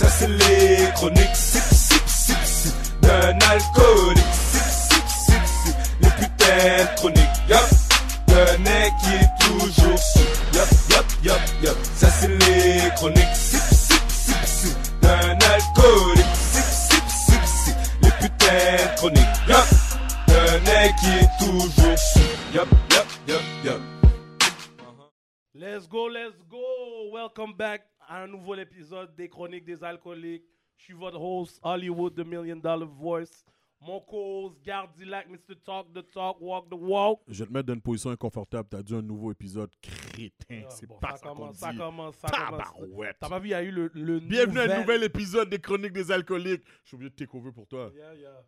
Ça c'est les chroniques sip sip sip sip les putains de chroniques. Yup, d'un mec qui est toujours sous. Yup yup yup yup. Ça c'est les chroniques sip sip sip sip alcoolique. Sip les putains chroniques. Yup, d'un mec qui est toujours sous. Yup yup yup yup. Let's go, let's go. Welcome back à un nouvel épisode des Chroniques des Alcooliques. Je suis votre host, Hollywood, The Million Dollar Voice. Mon co-host, Gardilac, Mr. Talk the Talk, Walk the Walk. Je vais te mettre dans une position inconfortable. T'as dit un nouveau épisode crétin. Ah, C'est bon, pas ça ça qu'on commence, dit. ça commence, ça commence. Tabarouette. T'as pas vu, il y a eu le, le Bienvenue à un nouvel- épisode des Chroniques des Alcooliques. Je suis obligé de pour toi. Yeah, yeah.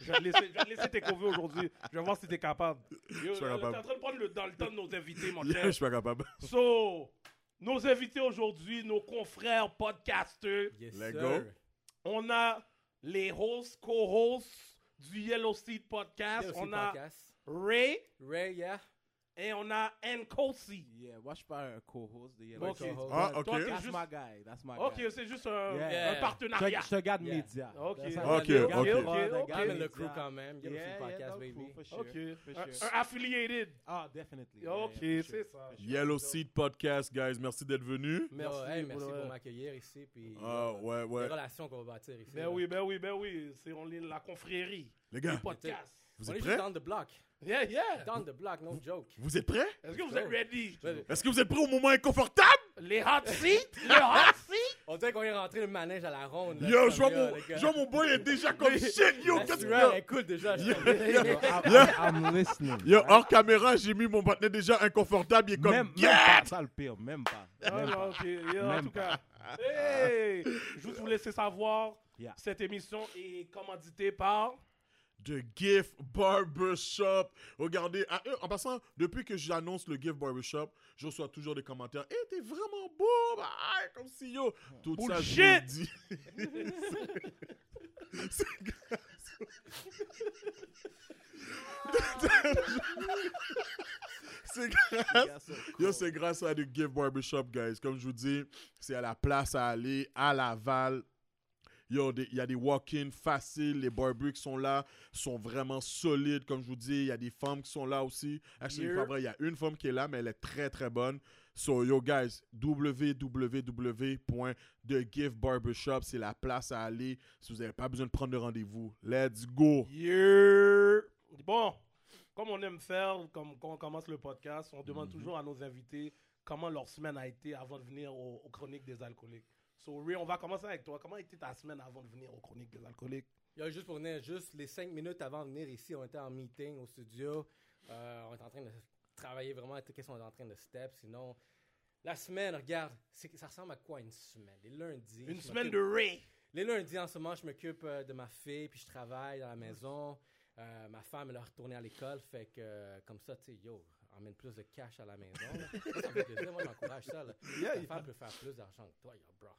Je vais te laisser, je vais te laisser t'écover aujourd'hui. Je vais voir si t'es capable. Yo, suis là, capable. T'es en train de prendre le, dans le temps de nos invités, mon Yeah, cher. je suis pas capable. So, nos invités aujourd'hui, nos confrères podcasters, Yes, go. on a les hosts, co-hosts du Yellow Seed Podcast. On a podcast. Ray Ray, yeah. Et on a Nkosi. Yeah, watch by a co-host. The Bon, Yellow ok. Seeds. Co-host. Ah, ok. That's juste- my guy. That's my Ok, guy. c'est juste un, Yeah. un partenariat. Je te garde Yeah. média. Ok. Ok, ok, ok. Ok, ok. I'm in the crew quand même. Yellow Yeah, Seed yeah, Podcast, baby. crew, for sure. Ok. For Un, sure. un affiliated. Ah, definitely. Ok, yeah, c'est sure. ça. Yellow Seed Podcast, guys. Merci d'être venus. Merci. Hey, merci pour pour, le- m'accueillir ici. Puis, Ah, euh, ouais, ouais. Les relations qu'on va bâtir ici. Ben là. oui, ben oui, ben oui. C'est la confrérie. Les Du gars, podcast. Vous On est êtes juste prêts? down the block? Yeah, yeah. Down the block, no joke. Vous êtes prêts? Est-ce que vous êtes ready? Est-ce que vous êtes prêts au moment inconfortable? Les hot seats? Le hot seat? On dirait qu'on est rentré le manège à la ronde. là, Yo, je vois mon, je vois mon boy est déjà comme shit, yo, qu'est-ce que tu est cool déjà. je Yo. I'm, listening. Yo, hors caméra, j'ai mis mon partenaire déjà inconfortable. Il est comme, Même, même pas ça le pire, même pas. Ah, Même pas. ok. En tout cas, hey, juste vous laisser savoir, cette émission est commanditée par... The Gift Barbershop. Regardez, euh, en passant, depuis que j'annonce le Gift Barbershop, je reçois toujours des commentaires. Eh, t'es vraiment beau, bah, ah, comme si yo. Tout ça, je Bullshit! le dis. C'est grâce. C'est grâce. Yo, c'est grâce à The Gift Barbershop, guys. Comme je vous dis, c'est à la place à aller, à Laval. Il y a des walk-in faciles, les barbers qui sont là sont vraiment solides, comme je vous dis. Il y a des femmes qui sont là aussi. Actually, il y a une femme qui est là, mais elle est très très bonne. So, yo, guys, www.thegiftbarbershop, c'est la place à aller si vous n'avez pas besoin de prendre de rendez-vous. Let's go! Yeah. Bon, comme on aime faire, comme quand on commence le podcast, on Mhm. demande toujours à nos invités comment leur semaine a été avant de venir aux, aux Chroniques des Alcooliques. So, Ray, on va commencer avec toi. Comment a été ta semaine avant de venir aux Chroniques des Alcooliques? Yo, juste pour venir, juste les cinq minutes avant de venir ici, on était en meeting au studio. Euh, on est en train de travailler vraiment à tout ce qu'on est en train de step. Sinon, la semaine, regarde, ça ressemble à quoi une semaine? Les lundis. Une semaine de Ray. Les lundis, en ce moment, je m'occupe euh, de ma fille, puis je travaille dans la maison. Euh, ma femme, elle est retournée à l'école, fait que euh, comme ça, tu sais, yo, emmène plus de cash à la maison. là. Moi, ça me fait plaisir, moi, j'encourage ça. Là. Yeah, Ta femme peut faire plus d'argent que toi, yo, bro.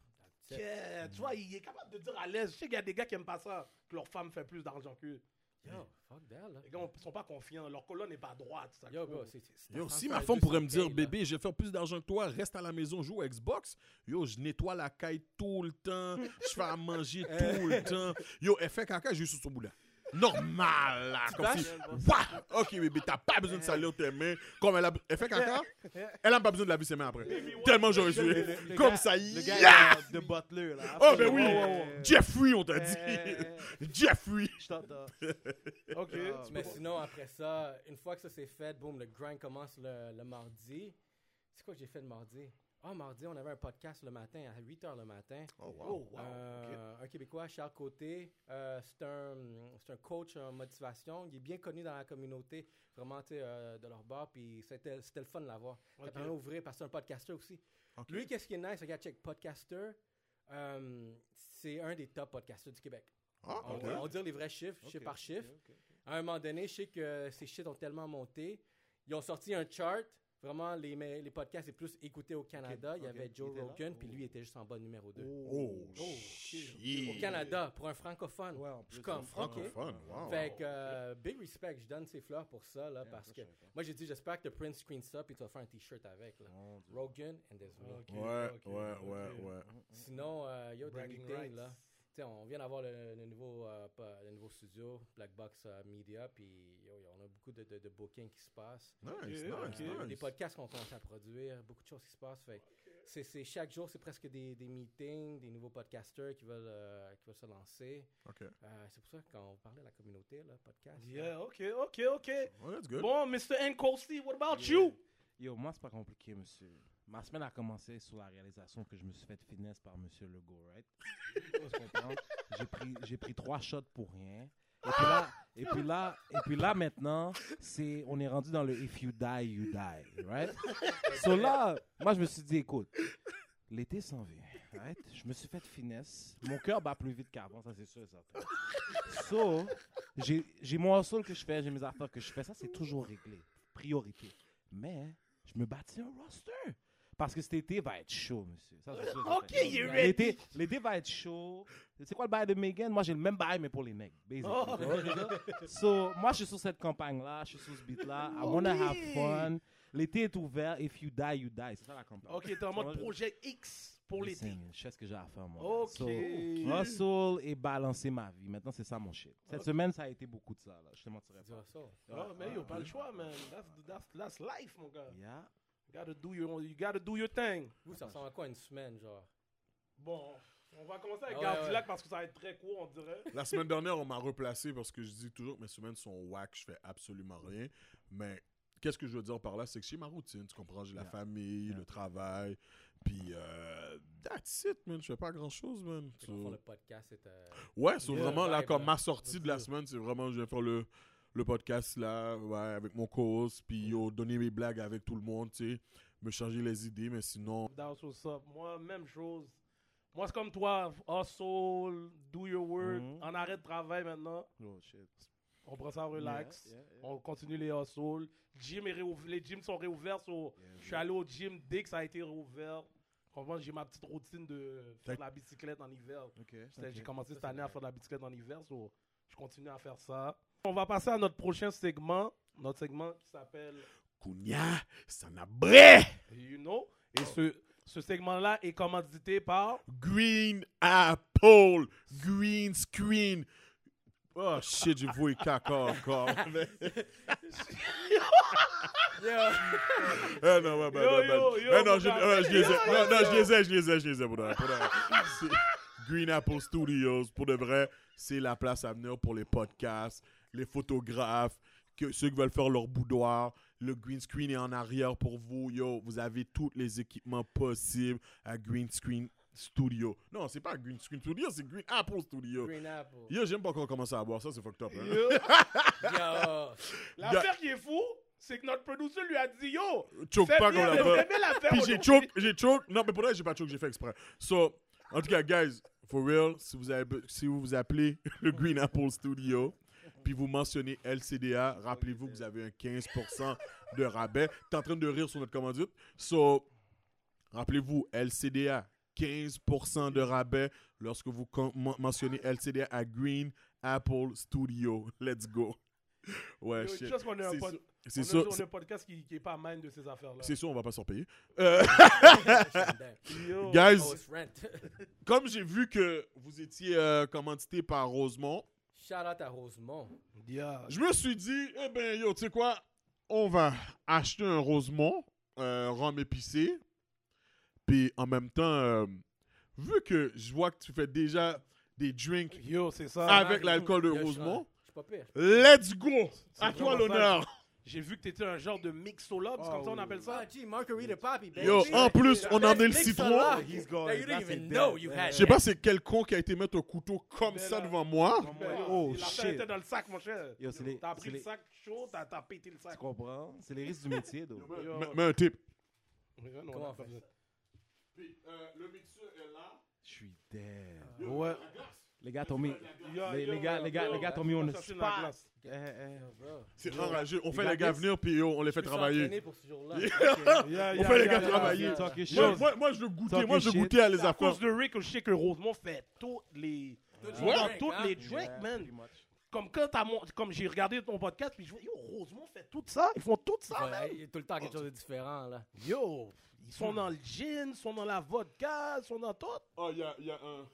Yeah, tu vois, il est capable de dire à l'aise. Je sais qu'il y a des gars qui aiment pas ça, que leur femme fait plus d'argent qu'eux. Yo, fuck that, là. Les gars ne sont pas confiants. Leur colonne n'est pas droite. Ça Yo, qu'il bro, faut. c'est... c'est- ta Yo, si ma femme pourrait me 200K, dire, bébé, je vais faire plus d'argent que toi, reste à la maison, joue au Xbox. Yo, je nettoie la caille tout le temps, je fais à manger tout le temps. Yo, elle fait caca, j'ai eu sur son bout là. Normal, là. Comme si, Wouah! Ok, bébé, t'as pas besoin de salir tes mains. Comme elle, a, elle fait caca, elle a pas besoin de laver ses mains après. Tellement j'aurais su. Comme ça, Le gars yeah! de, Butler, là. Oh, ben oui! Jeffrey, on t'a dit. Jeffrey! Je t'entends. Ok. Ah, Mais sinon, après ça, une fois que ça c'est fait, boum, le grind commence le, le mardi. C'est quoi que j'ai fait le mardi? Ah, mardi, on avait un podcast le matin, à 8 h le matin. Oh, wow. Euh, Un Québécois, Charles Côté, euh, c'est un, c'est un coach en motivation. Il est bien connu dans la communauté, vraiment, tu sais, euh, de leur bar. Puis c'était c'était le fun de l'avoir. Ça Ok. permet d'ouvrir parce que c'est un podcaster aussi. Lui, qu'est-ce qui est nice, regarde, check, podcaster, euh, c'est un des top podcasters du Québec. Ah, On, va dire les vrais chiffres, chiffre par chiffre. À un moment donné, je sais que ces shit ont tellement monté. Ils ont sorti un chart vraiment les, les podcasts les plus écoutés au Canada. Il y avait Joe? Rogan, puis Oh. lui était juste en bas numéro 2. Oh, Au shit. Canada, pour un francophone. Ouais, en Je suis comme, un. Francophone, wow. Fait que, euh, big respect, je donne ses fleurs pour ça, là, Yeah, parce que moi j'ai dit, j'espère que Prince screen ça, puis tu vas faire un t-shirt avec, là. Rogan and there's me. Ouais, ouais, ouais, ouais. Sinon, euh, yo, des Bragging là. On vient d'avoir le, le nouveau, euh, le nouveau studio, Black Box euh, Media, puis yo, yo, on a beaucoup de, de, de bookings qui se passent. Nice, nice. Euh, nice. Des podcasts qu'on commence à produire, beaucoup de choses qui se passent. Fait, c'est, c'est chaque jour, c'est presque des, des meetings, des nouveaux podcasters qui veulent, euh, qui veulent se lancer. Euh, c'est pour ça que quand on parlait de la communauté, là, podcast. là, Yeah, ok, ok, ok. That's good. Bon, Mr. Nkosi, what about Yeah. you? Yo, moi, c'est pas compliqué, monsieur. Ma semaine a commencé sur la réalisation que je me suis fait finesse par monsieur Legault, right? J'ai pris, j'ai pris trois shots pour rien. Et puis là, et puis là, et puis là maintenant, c'est, on est rendu dans le if you die, you die, right? So là, moi, je me suis dit, écoute, l'été s'en vient, right? Je me suis fait finesse. Mon cœur bat plus vite qu'avant, ça c'est sûr et certain. So, j'ai, j'ai mon hustle que je fais, j'ai mes affaires que je fais, ça c'est toujours réglé. Priorité. Mais, je me bâtis un roster. Parce que cet été va être chaud, monsieur. Ça, c'est sûr et Ok, certain. you L'été, l'été va être chaud. C'est quoi le bail de Megan? Moi, j'ai le même bail, mais pour les mecs. basically. Oh. So, moi, je suis sur cette campagne-là, je suis sur ce beat-là. I wanna have fun. L'été est ouvert. If you die, you die. C'est ça la campagne. Ok, t'es en mode projet X pour l'été. Je sais ce que j'ai à faire, moi. Ok. So, hustle et balancer ma vie. Maintenant, c'est ça mon shit. Cette semaine, ça a été beaucoup de ça. Là. Je te mentirais pas. Oh, mais yo, pas le choix, man. That's, that's, that's life, mon gars. Yeah. You gotta do your, you gotta do your thing. Vous, ça ressemble à quoi une semaine, genre? Bon, on va commencer avec Ah ouais, Gardilac ouais. parce que ça va être très court, on dirait. La semaine dernière, on m'a replacé parce que je dis toujours que mes semaines sont whack, je fais absolument rien. Mais qu'est-ce que je veux dire par là, c'est que j'ai ma routine, tu comprends, j'ai la Yeah. famille, le travail, puis euh, that's it, man, je fais pas grand-chose, man. So- le podcast, c'est. euh, Ouais, c'est vraiment là, comme ma sortie de la semaine, c'est vraiment, je vais faire le, le podcast là, ouais, avec mon co-host, puis yo, donner mes blagues avec tout le monde, tu sais, me changer les idées, mais sinon, That's what's up. Moi, même chose. Moi, c'est comme toi, hustle, do your work, Mhm. en arrêt de travail maintenant. Oh, shit. On prend ça relax. Yeah, yeah, yeah. On continue les hustles. Gym est les gyms sont réouverts. so Yeah, je suis allé au gym dès que ça a été réouvert. J'ai ma petite routine de faire de la bicyclette en hiver. Ok, C'était- ok. J'ai commencé cette année à faire de la bicyclette en hiver, so je continue à faire ça. On va passer à notre prochain segment, notre segment qui s'appelle Kounia, ça n'a bré! You Know? Et ce, ce segment-là est commandité par Green Apple, Green Screen. Oh shit, j'ai voué caca encore. Eh non, ouais, ben. yo, yo, Eh non, les ai. Les ai, je les ai, je les ai, Green Apple Studios, pour de vrai, c'est la place à venir pour les podcasts, les photographes, que, ceux qui veulent faire leur boudoir. Le green screen est en arrière pour vous. Yo, vous avez tous les équipements possibles à Green Screen Studio. Non, c'est pas Green Screen Studio, c'est Green Apple Studio. Green Apple. Yo, j'aime pas qu'on commence à boire ça, c'est fucked up. Hein? Yo. L'affaire qui est fou, c'est que notre producer lui a dit Yo, Choke pas comme la Puis j'ai choke, j'ai choke. Non, mais pour vrai, j'ai pas choke, j'ai fait exprès. So, en tout cas, guys, for real, si vous, vous appelez le Green Apple Studio, puis vous mentionnez LCDA, rappelez-vous que vous avez un 15% de rabais. T'es en train de rire sur notre commandite. So, rappelez-vous, LCDA, 15% de rabais lorsque vous mentionnez LCDA à Green Apple Studio. Let's go. Ouais, shit. qu'on un C'est pod- sûr- on a- un podcast qui, qui est pas mal de ces affaires-là? C'est sûr, on va pas s'en payer. Euh, Yo. guys, Oh, comme j'ai vu que vous étiez euh, commandité par Rosemont, Shout out à Rosemont. Yeah. je me suis dit, eh ben yo, tu sais quoi, on va acheter un Rosemont, euh, rhum épicé, puis en même temps, euh, vu que je vois que tu fais déjà des drinks Yo, c'est ça. avec l'alcool de Yo, Rosemont, pas pire. let's go! À toi ça. l'honneur! J'ai vu que t'étais un genre de mixologue, c'est Oh, comme ça on appelle ça? Ah, gee, Margarita Papi, baby. Yo, en plus, on en met le citron. He's you didn't even know you had Je sais pas c'est quel con qui a été mettre un couteau comme ça devant moi. Oh, shit. était dans le sac, mon cher. Yo, c'est les- T'as pris le sac chaud, t'as pété le Tu sac. comprends? C'est les risques du métier, donc. Mets- un tip. Comment on a on pas fait besoin. Puis, euh, le mixeur est là. Je suis dead. Ouais. Les gars t'ont mis. Les, gars, les gars, les gars t'ont mis on spot. Eh, eh. Bro. C'est enragé. On You fait les gars venir, puis on les fait travailler. entraîné pour ce jour-là. Yeah, On fait les gars travailler. Moi, moi, moi, je. Talking Moi, je goûter à les C'est à affaires. cause de Rick, je sais que Rosemont fait toutes les. Drinks, toutes hein? les drinks, Yeah, man. Comme quand t'as mon... comme j'ai regardé ton podcast, puis je vois, yo, Rosemont fait tout ça. Ils font tout ça, Ouais. Il y a tout le temps quelque chose de différent, là. Yo, ils sont dans le gin, ils sont dans la vodka, ils sont dans tout. Oh, il y a, il y a un.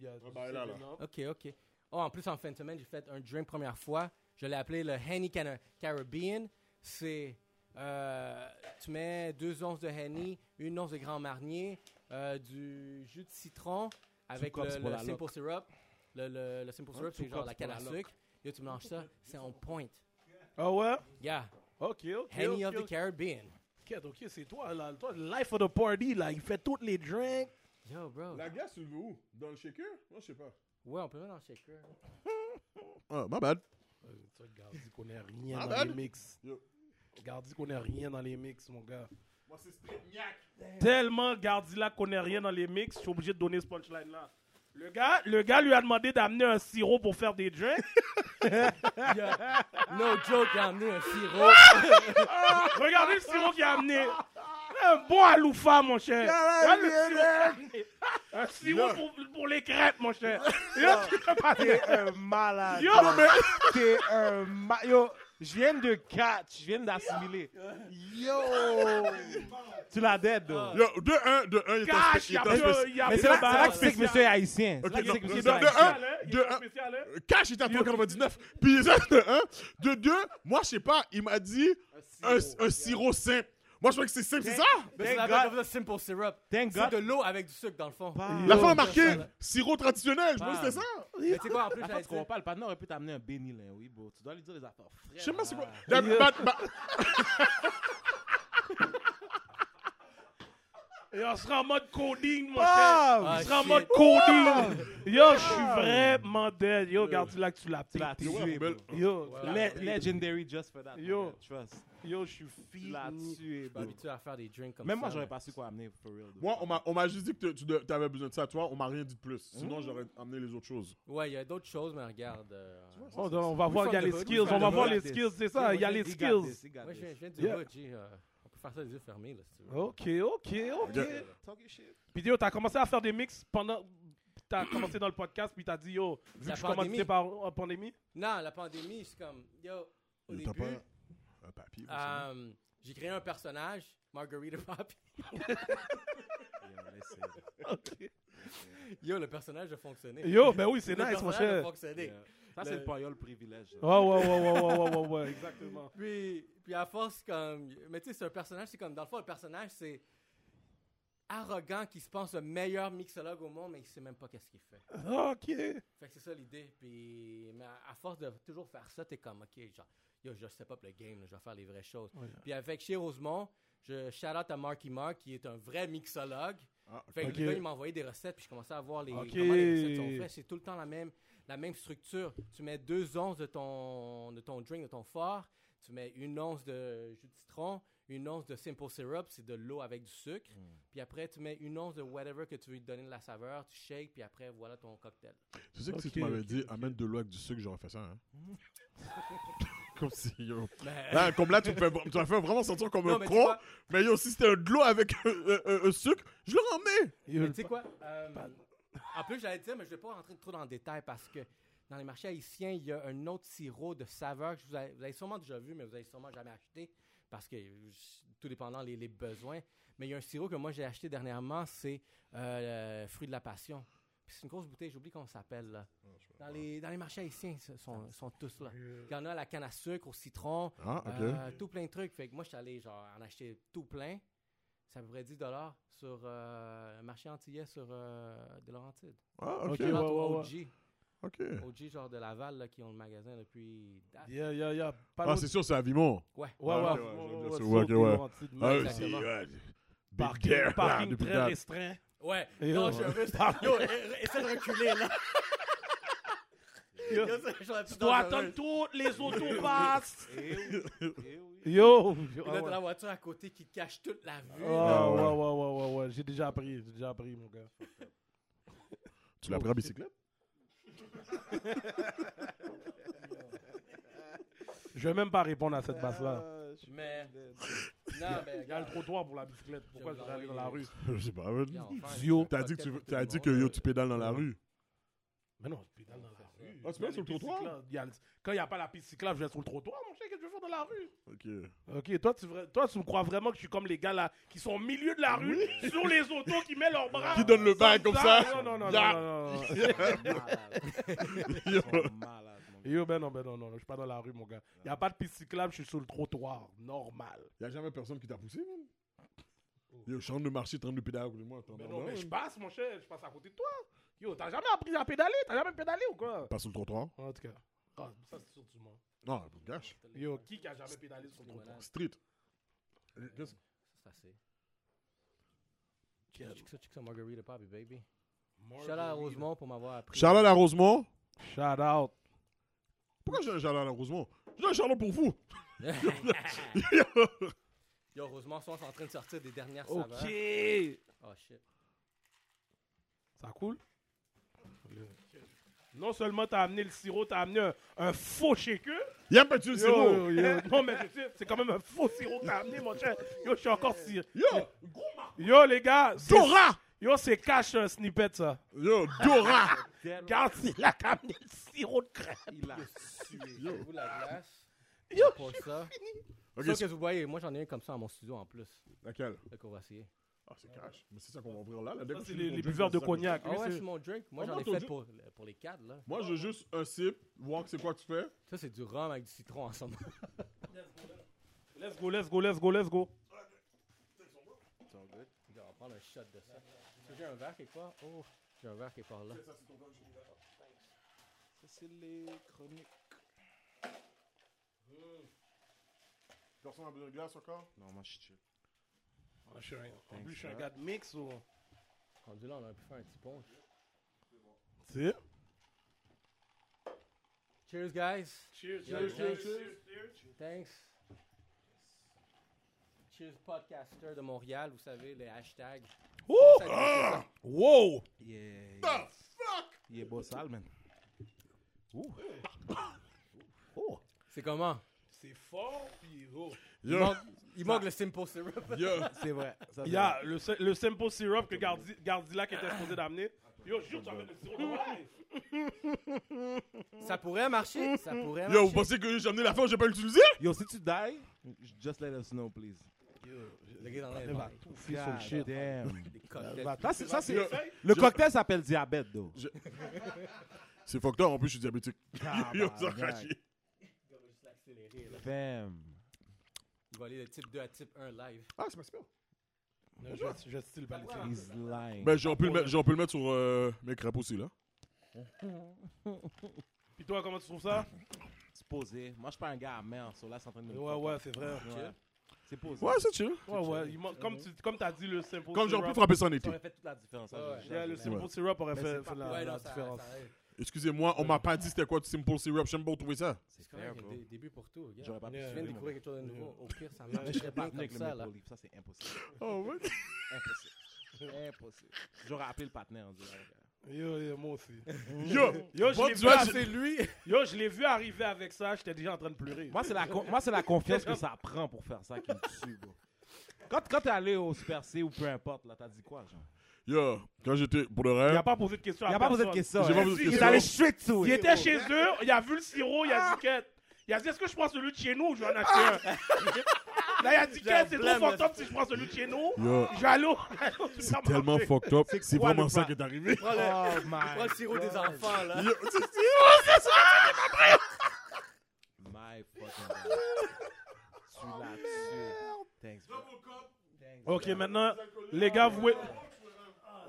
Il y a Ah, bah, là, là. OK, OK. Oh, en plus, en fin de semaine, j'ai fait un drink première fois. Je l'ai appelé le Henny Cana- Caribbean. C'est... euh, tu mets deux onces de Henny, une once de Grand Marnier, euh, du jus de citron avec le, loc. simple syrup. Le, le, le simple syrup, c'est genre la canne à sucre. Yo, tu mélanges ça, c'est on point. Ah ouais? Yeah. Ok, ok. Henny of the. Caribbean. Ok, ok, c'est toi, là. Toi, le life of the party, là. Il fait toutes les drinks. Yo, bro. La glace, tu le veux où? Dans le shaker? Moi, je sais pas. Ouais, on peut mettre dans le shaker. Ah, my bad. Ça, Gardi connaît rien Ah, dans man. les mix. Yo. Gardi connaît rien dans les mix, mon gars. Moi, c'est niaque. Tellement Gardi là connaît rien dans les mix, je suis obligé de donner ce punchline là. Le gars, le gars lui a demandé d'amener un sirop pour faire des drinks. No joke, il a amené un sirop. Regardez le sirop qu'il a amené. Un bon aloufa, mon cher. Le sirop. Un sirop pour, pour les crêpes, mon cher. Yo, tu peux pas T'es un malade. Yo, T'es un ma... Yo, je viens de catch, je viens d'assimiler. Yo! tu l'as dead, though. Yo, de un, de un, il était Mais c'est là, que c'est que monsieur est haïtien. Ok, non, de- un, de est un. Cash était à 3,99. Puis de un. De deux, moi, je sais pas, il m'a dit un, un sirop simple. Moi, je crois que c'est simple, c'est ça? Mais c'est Thank la God. comme ça, simple syrup. Thank C'est God. de l'eau avec du sucre, dans le fond. La Yo, fin a ça, marqué ça, là. sirop traditionnel. Je pense que c'était ça. Mais tu sais quoi, en plus, La j'allais fois, tu dire... pas, le partenaire aurait pu t'amener un béni, là, oui, bro. Tu dois lui dire les affaires. Je sais pas c'est quoi. Ah. Bah, bah, bah, Et on sera en mode coding, mon Ah, cher. ah, On sera en shit. mode coding. Yo, je suis vraiment dead. Yo, regarde là que tu l'as Tu l'as pété. tué, belle. bro. Yo, Le- Legendary just for that. Yo. man. Trust. Yo, je suis fini. Je suis habitué à faire des drinks comme Même ça. moi, j'aurais pas su quoi amener, for real. Moi, on m'a- on m'a juste dit que tu avais besoin de ça. Toi, on m'a rien dit de plus. Sinon, j'aurais amené les autres choses. Ouais, il y a d'autres choses, mais regarde... euh, Oh, on va voir, il y a les skills. On va voir les skills, c'est ça. Il y a les skills. Moi, je viens, du hood, G, euh, on peut faire ça les yeux fermés, là, si tu veux. Ok, ok, ok. Talk your shit. Puis yo, t'as commencé à faire des mix pendant. T'as commencé dans le podcast, puis t'as dit yo, vu La que je commençais par la pandémie? Non, la pandémie, c'est comme... Yo, au début, pas un papier euh, j'ai créé un personnage, Margarita Poppy. Yo, le personnage a fonctionné. Yo, ben oui, c'est nice, mon cher. fonctionné. Yeah. Ça, c'est Le- le payol privilège. Ouais, ouais, ouais, ouais, ouais, ouais, ouais, ouais, exactement. Puis, puis à force, comme. Mais tu sais, c'est un personnage, c'est comme. Dans le fond, le personnage, c'est. Arrogant, qui se pense le meilleur mixologue au monde, mais il sait même pas qu'est-ce qu'il fait. Ok. Fait que c'est ça l'idée. Puis, mais à, à force de toujours faire ça, t'es comme, ok, genre, yo, je step up le game, là, je vais faire les vraies choses. Ouais. Puis avec chez Rosemont, je shout out à Marky Mark, qui est un vrai mixologue. Ah, Fait que Ok. le gars, il m'a envoyé des recettes, puis je commençais à voir les, Ok. comment les recettes sont faites. C'est tout le temps la même, la même structure. Tu mets deux onces de ton, de ton drink, de ton fort. Tu mets une once de jus de citron, une once de simple syrup, c'est de l'eau avec du sucre. Puis après, tu mets une once de whatever que tu veux lui donner de la saveur, tu shakes, puis après, voilà ton cocktail. Tu sais que si tu m'avais dit, ok. amène de l'eau avec du sucre, j'aurais fait ça, hein? comme si, yo. Mais- Là, comme là, tu fais, tu m'as fait vraiment sentir comme Non, un mais con. Mais yo, si c'était de l'eau avec un, un- un- un sucre, je emmené. Yo, Mais tu sais quoi? euh, en plus, j'allais dire, mais je vais pas rentrer trop dans le détail parce que dans les marchés haïtiens, il y a un autre sirop de saveur que vous, avez, vous avez sûrement déjà vu, mais vous avez sûrement jamais acheté parce que tout dépendant les, les besoins. Mais il y a un sirop que moi j'ai acheté dernièrement, c'est euh, fruit de la passion. Puis c'est une grosse bouteille, j'oublie comment ça s'appelle là. Dans les, dans les marchés haïtiens, ils sont, sont tous là. Il y en a à la canne à sucre, au citron, Ah, euh, tout plein de trucs. Fait que moi, je suis allé genre, en acheter tout plein. C'est à peu près 10 sur euh, un marché antillais sur euh, de Laurentides. ah, ok. Ouais, ouais. Ok. OG, genre de Laval, là, qui ont le magasin depuis. date. Yeah, yeah, yeah. Pas Ah, c'est sûr, c'est à Vimont. Ouais. Ouais, Ah, ouais, ok, ouais, ouais, ouais, je ouais, veux dire, ouais, c'est ouais, ok, ouais. Ah, ouais, Big Parking, très date. restreint. Ouais. Et non, yo. je un peu. Yo, eh, essaie de reculer, là. Yo. Yo, Tu dois attendre toutes les autos passent. Eh eh. Yo. Ah t'as ouais. la voiture à côté qui te cache toute la vue. Ah, là. ouais, ouais, ouais, ouais, ouais. J'ai déjà appris, j'ai déjà appris, mon gars. Tu l'as pris en bicyclette? Je vais même pas répondre à cette basse-là. Mais. Non, mais. Il y a le trottoir pour la bicyclette. Pourquoi Je je vais vais aller dans la rue? Je sais pas. T'as dit que tu, pour dit que yo, tu pédales dans la rue. Mais non, je pédale dans la rue. Ah, tu y a sur le trottoir? Il y a le- Quand il n'y a pas la piste cyclable, je vais sur le trottoir, mon cher, qu'est-ce que je vais faire dans la rue? Ok. Ok, toi tu, vra- toi, tu me crois vraiment que je suis comme les gars là qui sont au milieu de la rue, sur les autos, qui mettent leurs bras. Qui donnent le bail comme ça? Non, non, non, Ya. non, non, non. Yo. Malade, mon gars. Yo, ben non, ben non, non, je suis pas dans la rue, mon gars. Il n'y a pas de piste cyclable, je suis sur le trottoir. Normal. Y'a jamais personne qui t'a poussé, man. Yo, je suis en train de marcher, en train de pédaler à côté de moi. Mais non, mais je passe, mon cher, je passe à côté de toi. Yo, t'as jamais appris à pédaler? T'as jamais pédalé ou quoi? Pas sur le trottoir. En tout cas, ah, ça c'est sûr, tu mens. Non, gâche. Yo, qui qui a jamais pédalé sur le trottoir? Street. Euh, qu'est-ce- Ça, c'est. Check ça, check ça, Margarita Poppy, baby. Shout out à Rosemont pour m'avoir appris. Charlotte à Rosemont. Shout out. Pourquoi j'ai un Charlotte à Rosemont? J'ai un Charlotte pour vous. Yo, Rosemont sont en train de sortir des dernières Ok. saveurs. Oh shit. Ça coule? Non seulement t'as amené le sirop, t'as amené un, un faux shaker. Y'a pas de Yo, sirop. yo, yo. Non, mais c'est quand même un faux sirop que t'as amené, mon cher. Yo, je suis encore sirop. Yo, Yo, les gars. Dora. Yo, c'est cash un snippet, ça. Yo, Dora. Regarde, il a amené le sirop de crème. Il a Yo. Vous la glace? Yo, Pour ça. Ok, Ça c'est- que vous voyez, moi j'en ai un comme ça dans mon studio en plus. laquelle? Là qu'on va essayer. Ah, c'est cash. Mais c'est ça qu'on va ouvrir là. là. Dès que c'est les, les buveurs de cognac. Ah Lui, ouais, c'est- c'est mon drink. Moi Ah, j'en ai fait pour, pour les cadres là. Moi, je veux juste un sip, voir c'est quoi que tu fais. Ça c'est du rhum avec du citron ensemble. Let's go, let's go, let's go, let's go. on va prendre un shot de ça. Est-ce que j'ai un verre quelque part? Oh, j'ai un verre quelque part là. Ça, c'est les chroniques. Personne a besoin de glace encore? Non, moi, je suis chill. Ah, je suis un- En Thanks, plus, je suis un bro. gars de mix ou? Rendu là, on a pu faire un petit punch. C'est. Cheers guys. Cheers, cheers, cheers, thanks. cheers. Thanks. Cheers podcaster de Montréal, vous savez, les hashtags. Ah! Wow! Yeah. The fuck? Il est beau sale, man. Ouh. C'est comment? C'est fort, puis oh. Il Yo, manque, il manque le simple syrup. yo. C'est vrai. Ça, Il y a le, le simple syrup que Gardi, Gardilac était supposé d'amener. Yo, jure, tu vas mettre le sirop de. Ça pourrait marcher. Ça pourrait Yo, vous marcher. pensez que j'ai amené la fin, j'ai pas utilisé? Yo, si tu die, just let us know, please. Le gars dans Il les va tout faire sur le shit. damn. Des cocktails. Va Ça, c'est, ça, c'est... Yo, Le Je- cocktail s'appelle diabète, though. C'est fucked up, en plus je suis diabétique. Yo, ça a Tabarnak. là. Femme. Aller de type 2 à type 1 live. Ah, c'est pas super. Non, Je vais- je vais style pas le faire. He's lying. Ben, j'aurais pu, le mettre- le mettre sur euh, mes crêpes aussi, là. Puis toi, comment tu trouves ça? C'est posé. Moi, je suis pas un gars amer, so là, c'est en train de me Ouais, ouais, c'est vrai. Ouais. C'est posé. Ouais, c'est chill. Ouais, ouais. il manque- comme tu comme as dit, le simple Comme j'aurais pu syrup. frapper ça en Ça été. aurait fait toute la différence. hein, Ouais, je- Yeah, le je- simple Ouais. syrup aurait Mais fait, c'est fait pas- la, ouais, la non, ça, différence. ça aide. Excusez-moi, on m'a pas dit c'était quoi du simple syrup. J'aime pas trouver ça. C'est fair, il y a bro. des débuts pour tout. J'aurais pas pu. Je viens de découvrir quelque chose de nouveau. Au pire, ça Je marche serais pas comme ça, là. Ça, c'est impossible. Oh, ouais. Impossible. Impossible. J'aurais appelé le partenaire en disant. Yo, yo, moi aussi. Yo, Yo, je l'ai tu vu, lui. yo, je l'ai vu arriver avec ça, j'étais déjà en train de pleurer. Moi, c'est la, con- moi, c'est la confiance que ça prend pour faire ça qui me tue, bro. Quand, quand t'es allé au Super C ou peu importe, là, t'as dit quoi, genre? Yo, quand j'étais pour le Il rêve, n'a pas posé de questions à Il a pas posé de questions. J'ai pas hein. posé de Il est questions. allé straight to Il it. était chez eux, il a vu le sirop, il a dit quête. Il a dit est-ce que je prends celui de chez nous ou je vais en acheter un? Là, il a dit quête, c'est trop fucked up si je prends celui de chez nous. yo, Je vais aller au- c'est tellement fucked up. C'est C'est vraiment ça qui est arrivé. Prends le, Oh prends my le sirop des God. enfants, là. Yo, c'est- My fucking God. Tu l'as tué. Thanks, Ok, maintenant, les gars, vous pouvez...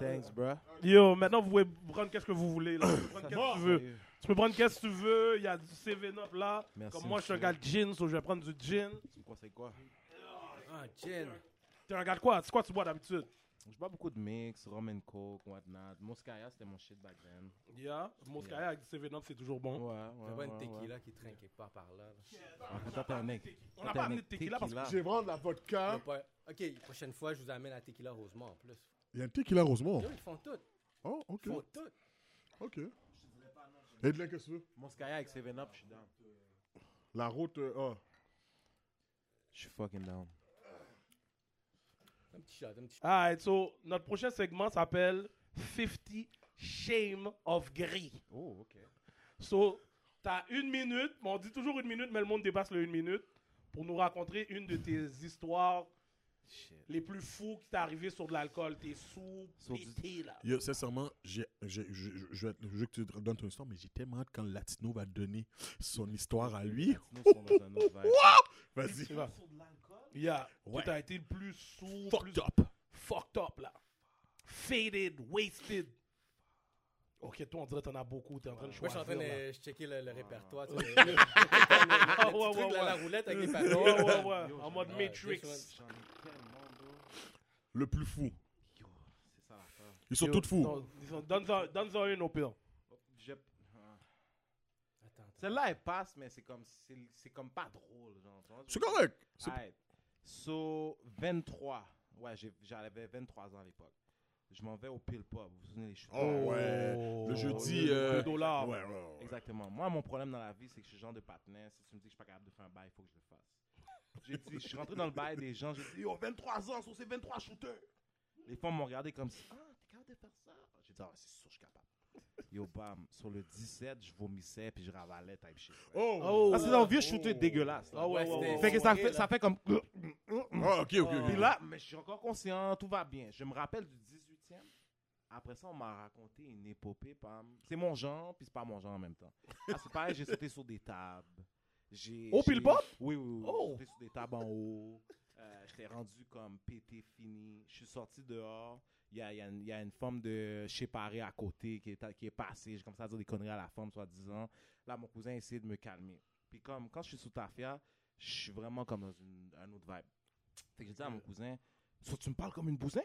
Thanks, bro. Yo, maintenant, vous pouvez prendre qu'est-ce que vous voulez. Là. Tu peux prendre qu'est-ce que tu veux. Sérieux. Tu peux prendre qu'est-ce que tu veux. Il y a du 7-Up là. Merci, Comme moi, je suis un gars de gin, so je vais prendre du gin. Tu me conseilles quoi? Ah, gin. T'es un gars de quoi? C'est quoi tu bois d'habitude? Je bois beaucoup de mix, rum and coke, whatnot. Moscaya, c'était mon shit back then. Yeah? Moscaria avec du 7-Up, c'est toujours bon. Ouais, ouais, C'est pas une tequila ouais. qui quelque part par là. là. Ah, toi, t'es un mec. On n'a pas amené de tequila parce que. J'ai vraiment de la vodka. Pas- Ok, prochaine fois, je vous amène la tequila Rosemont en plus. Il y a un tequila Rosemont. Yo, ils font tout. Oh, ok. Ils font tout. Ok. Edlin, qu'est-ce que tu veux? Moscaya avec 7-Up, je suis down. La route, euh, ah. Je suis fucking down. Un petit shot, un petit shot. Alright, so, notre prochain segment s'appelle 50 Shame of Gris. Oh, ok. So, t'as une minute, mais on dit toujours une minute, mais le monde dépasse le une minute, pour nous raconter une de tes histoires Shit. les plus fous qui t'est arrivé sur de l'alcool. T'es sous, pété, là. Yo, sincèrement, je, je, je, vais- je veux que tu te donnes ton histoire, mais j'ai tellement hâte quand Latino va donner son histoire à lui. Vas-y. Yeah. Ouais. T'as été le plus sous, Fucked plus up. fucked up, là. Faded, wasted. Ok, toi, on dirait que t'en as beaucoup. T'es en train de Moi, je suis choisir. en train de euh, checker le, le répertoire. tu sais, le- le- le- le- le ouais, truc, ouais. La roulette avec les Ouais, papiers. ouais, ouais. Yo, En mode Matrix. Le plus fou. Yo, c'est ça l'affaire. Ils sont Yo, tous fous. Donne-en une au pire. Ah. Celle-là, elle passe, mais c'est comme, c'est, c'est comme pas drôle. C'est correct. So, 23. Ouais, j'ai- j'avais 23 ans à l'époque. Je m'en vais au Pile Pub. Vous vous souvenez les shooters? Oh, ouais. Le jeudi, Deux euh, dollars. Ouais, ouais, ouais. Exactement. Moi, mon problème dans la vie, c'est que je suis le genre de partenaire. Si tu me dis que je suis pas capable de faire un bail, il faut que je le fasse. J'ai dit, je suis rentré dans le bail des gens, j'ai dit, yo, 23 ans, sur ces 23 shooters. Les femmes m'ont regardé comme si, ah, t'es capable de faire ça? J'ai dit, ah, ouais, c'est sûr, je suis capable. Yo, bam, sur le 17, je vomissais puis je ravalais, type shit. Oh. Oh. Ah, c'est un vieux shooter dégueulasse. là. Ah ouais, Ouais. Fait que ça fait, ça fait comme. Ah, ok, ok, ok. Puis là, mais je suis encore conscient, tout va bien. Je me rappelle du 18e. Après ça, on m'a raconté une épopée. pam. C'est mon genre, puis c'est pas mon genre en même temps. Ah, c'est pareil, j'ai sauté sur des tables. J'ai, Au j'ai- Pile Pop? Oui, oui, oui. Oh! J'ai sauté sur des tables en haut. Euh, J'étais rendu comme pété fini. Je suis sorti dehors. Il y a, y a y a une forme de séparé à côté qui est, qui est passée. J'ai commencé à dire des conneries à la femme, soi-disant. Là, mon cousin a essayé de me calmer. Puis comme quand je suis sous Tafia, je suis vraiment comme dans une, un autre vibe. Fait que j'ai dit à mon cousin, So, tu me parles comme une bousin?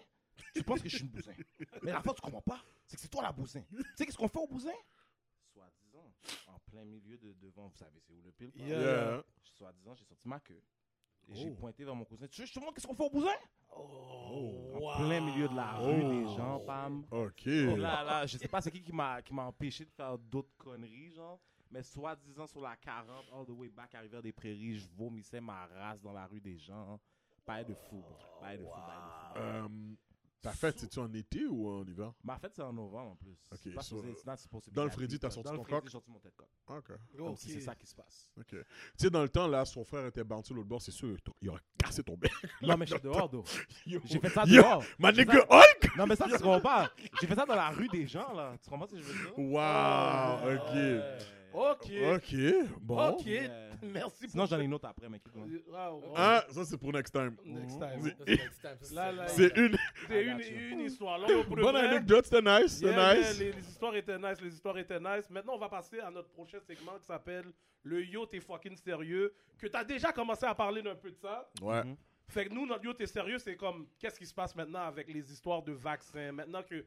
Tu penses que je suis une bousin? Mais la fois, tu comprends pas. C'est que c'est toi la bousin. Tu sais qu'est-ce qu'on fait au bousin? Soi-disant, en plein milieu de devant, vous savez, c'est où le pile? Yeah. Yeah. Soi-disant, j'ai sorti ma queue. Et j'ai Oh. pointé vers mon cousin. Tu veux que je te montre qu'est-ce qu'on fait au bousin? Oh, En wow. plein milieu de la Oh. rue, des gens, pam. Ok. Et Là, là, je sais pas c'est qui qui m'a qui m'a empêché de faire d'autres conneries, genre. Mais soi-disant sur la 40, all the way back à Rivière-des-Prairies, je vomissais ma race dans la rue des gens. Pas de fou. Pas de fou, pas de fou. Ta fête, c'est-tu en été ou en hiver? Ma fête, c'est en novembre en plus. Ok, C'est pas so, supposé- it's not supposed to be dans le Freddy, t'as sorti Dans le ton Freddy, coq? j'ai sorti mon tête coq. Ok. Comme Ok. si c'est ça qui se passe. Ok. Tu sais, dans le temps, là, son frère était bounty l'autre bord, c'est sûr, il aurait cassé ton bec. Non, mais je suis dehors, d'eau. Yo. J'ai fait ça Yo, dehors. Ma J'ai nigga fait- Hulk! Non, mais ça, tu comprends pas. J'ai fait ça dans la rue des gens, là. Tu comprends ce que je veux dire? Wow, ok. Ok. Ok, bon. Ok. Merci pour Sinon, j'en ai une autre après, mais qui Wow. Ah, ça, c'est pour next time. Next time. c'est une une, histoire. Là, bonne anecdote, c'était nice, c'était yeah, yeah, nice. les, les histoires étaient nice, les histoires étaient nice. Maintenant, on va passer à notre prochain segment qui s'appelle le Yo, t'es fucking sérieux. Que t'as déjà commencé à parler d'un peu de ça. Ouais. Mhm. Fait que nous, notre Yo, t'es sérieux, c'est comme qu'est-ce qui se passe maintenant avec les histoires de vaccins? Maintenant que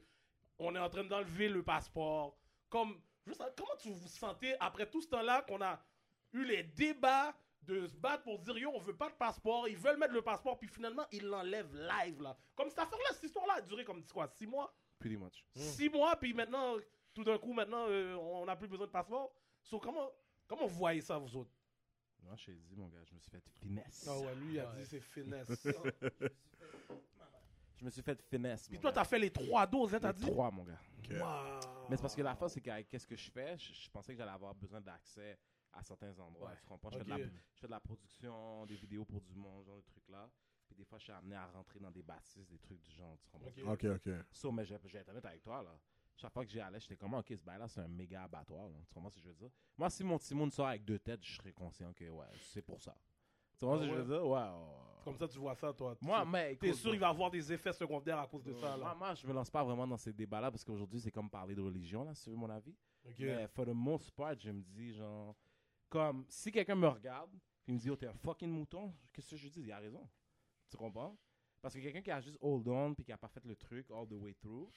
on est en train d'enlever le passeport. Comme, je sais- comment tu vous sentez après tout ce temps-là qu'on a eu les débats de se battre pour dire yo, on veut pas de passeport, ils veulent mettre le passeport, puis finalement, ils l'enlèvent live là. Comme cette affaire-là, cette histoire-là a duré comme quoi, six mois? Pretty much. Six mois, puis maintenant, tout d'un coup, maintenant, euh, on n'a plus besoin de passeport. So, comment, comment vous voyez ça, vous autres? Non, je t'ai dit, mon gars, je me suis fait finesse. Ah ouais, lui, il a Ouais. dit c'est finesse. Je me suis fait finesse. puis toi, t'as fait les trois doses, hein, t'as Les dit? trois, mon gars. Wow. Mais c'est parce que la fois, c'est que qu'est-ce que je fais? Je, je pensais que j'allais avoir besoin d'accès à certains endroits. Ouais. Tu comprends? Je, fais de la, je fais de la production, des vidéos pour du monde, genre de trucs là. Puis des fois, je suis amené à rentrer dans des bâtisses, des trucs du genre. Tu comprends? Ok. Ok, ok. So, mais je je vais être honnête avec toi, là. Chaque fois que j'y allais, j'étais comme, ok, ce bail-là, c'est un méga abattoir. là. Tu comprends ce que je veux dire? Moi, si mon Timon sort avec deux têtes, je serais conscient que, ouais, c'est pour ça. Tu comprends Ah ce que je ouais? veux dire? Ouais. ouais. Comme ça, tu vois ça, toi. Moi, Tu- mais. T'es sûr qu'il va avoir des effets secondaires à cause de ça, moi, là. moi, je me lance pas vraiment dans ces débats-là parce qu'aujourd'hui, c'est comme parler de religion, là, si tu veux mon avis. Ok. Mais for the most part, je me dis, genre, comme, si quelqu'un me regarde, puis il me dit, oh, t'es un fucking mouton, qu'est-ce que je dis? Il a raison. Tu comprends? Parce que quelqu'un qui a juste hold on, puis qui a pas fait le truc all the way through,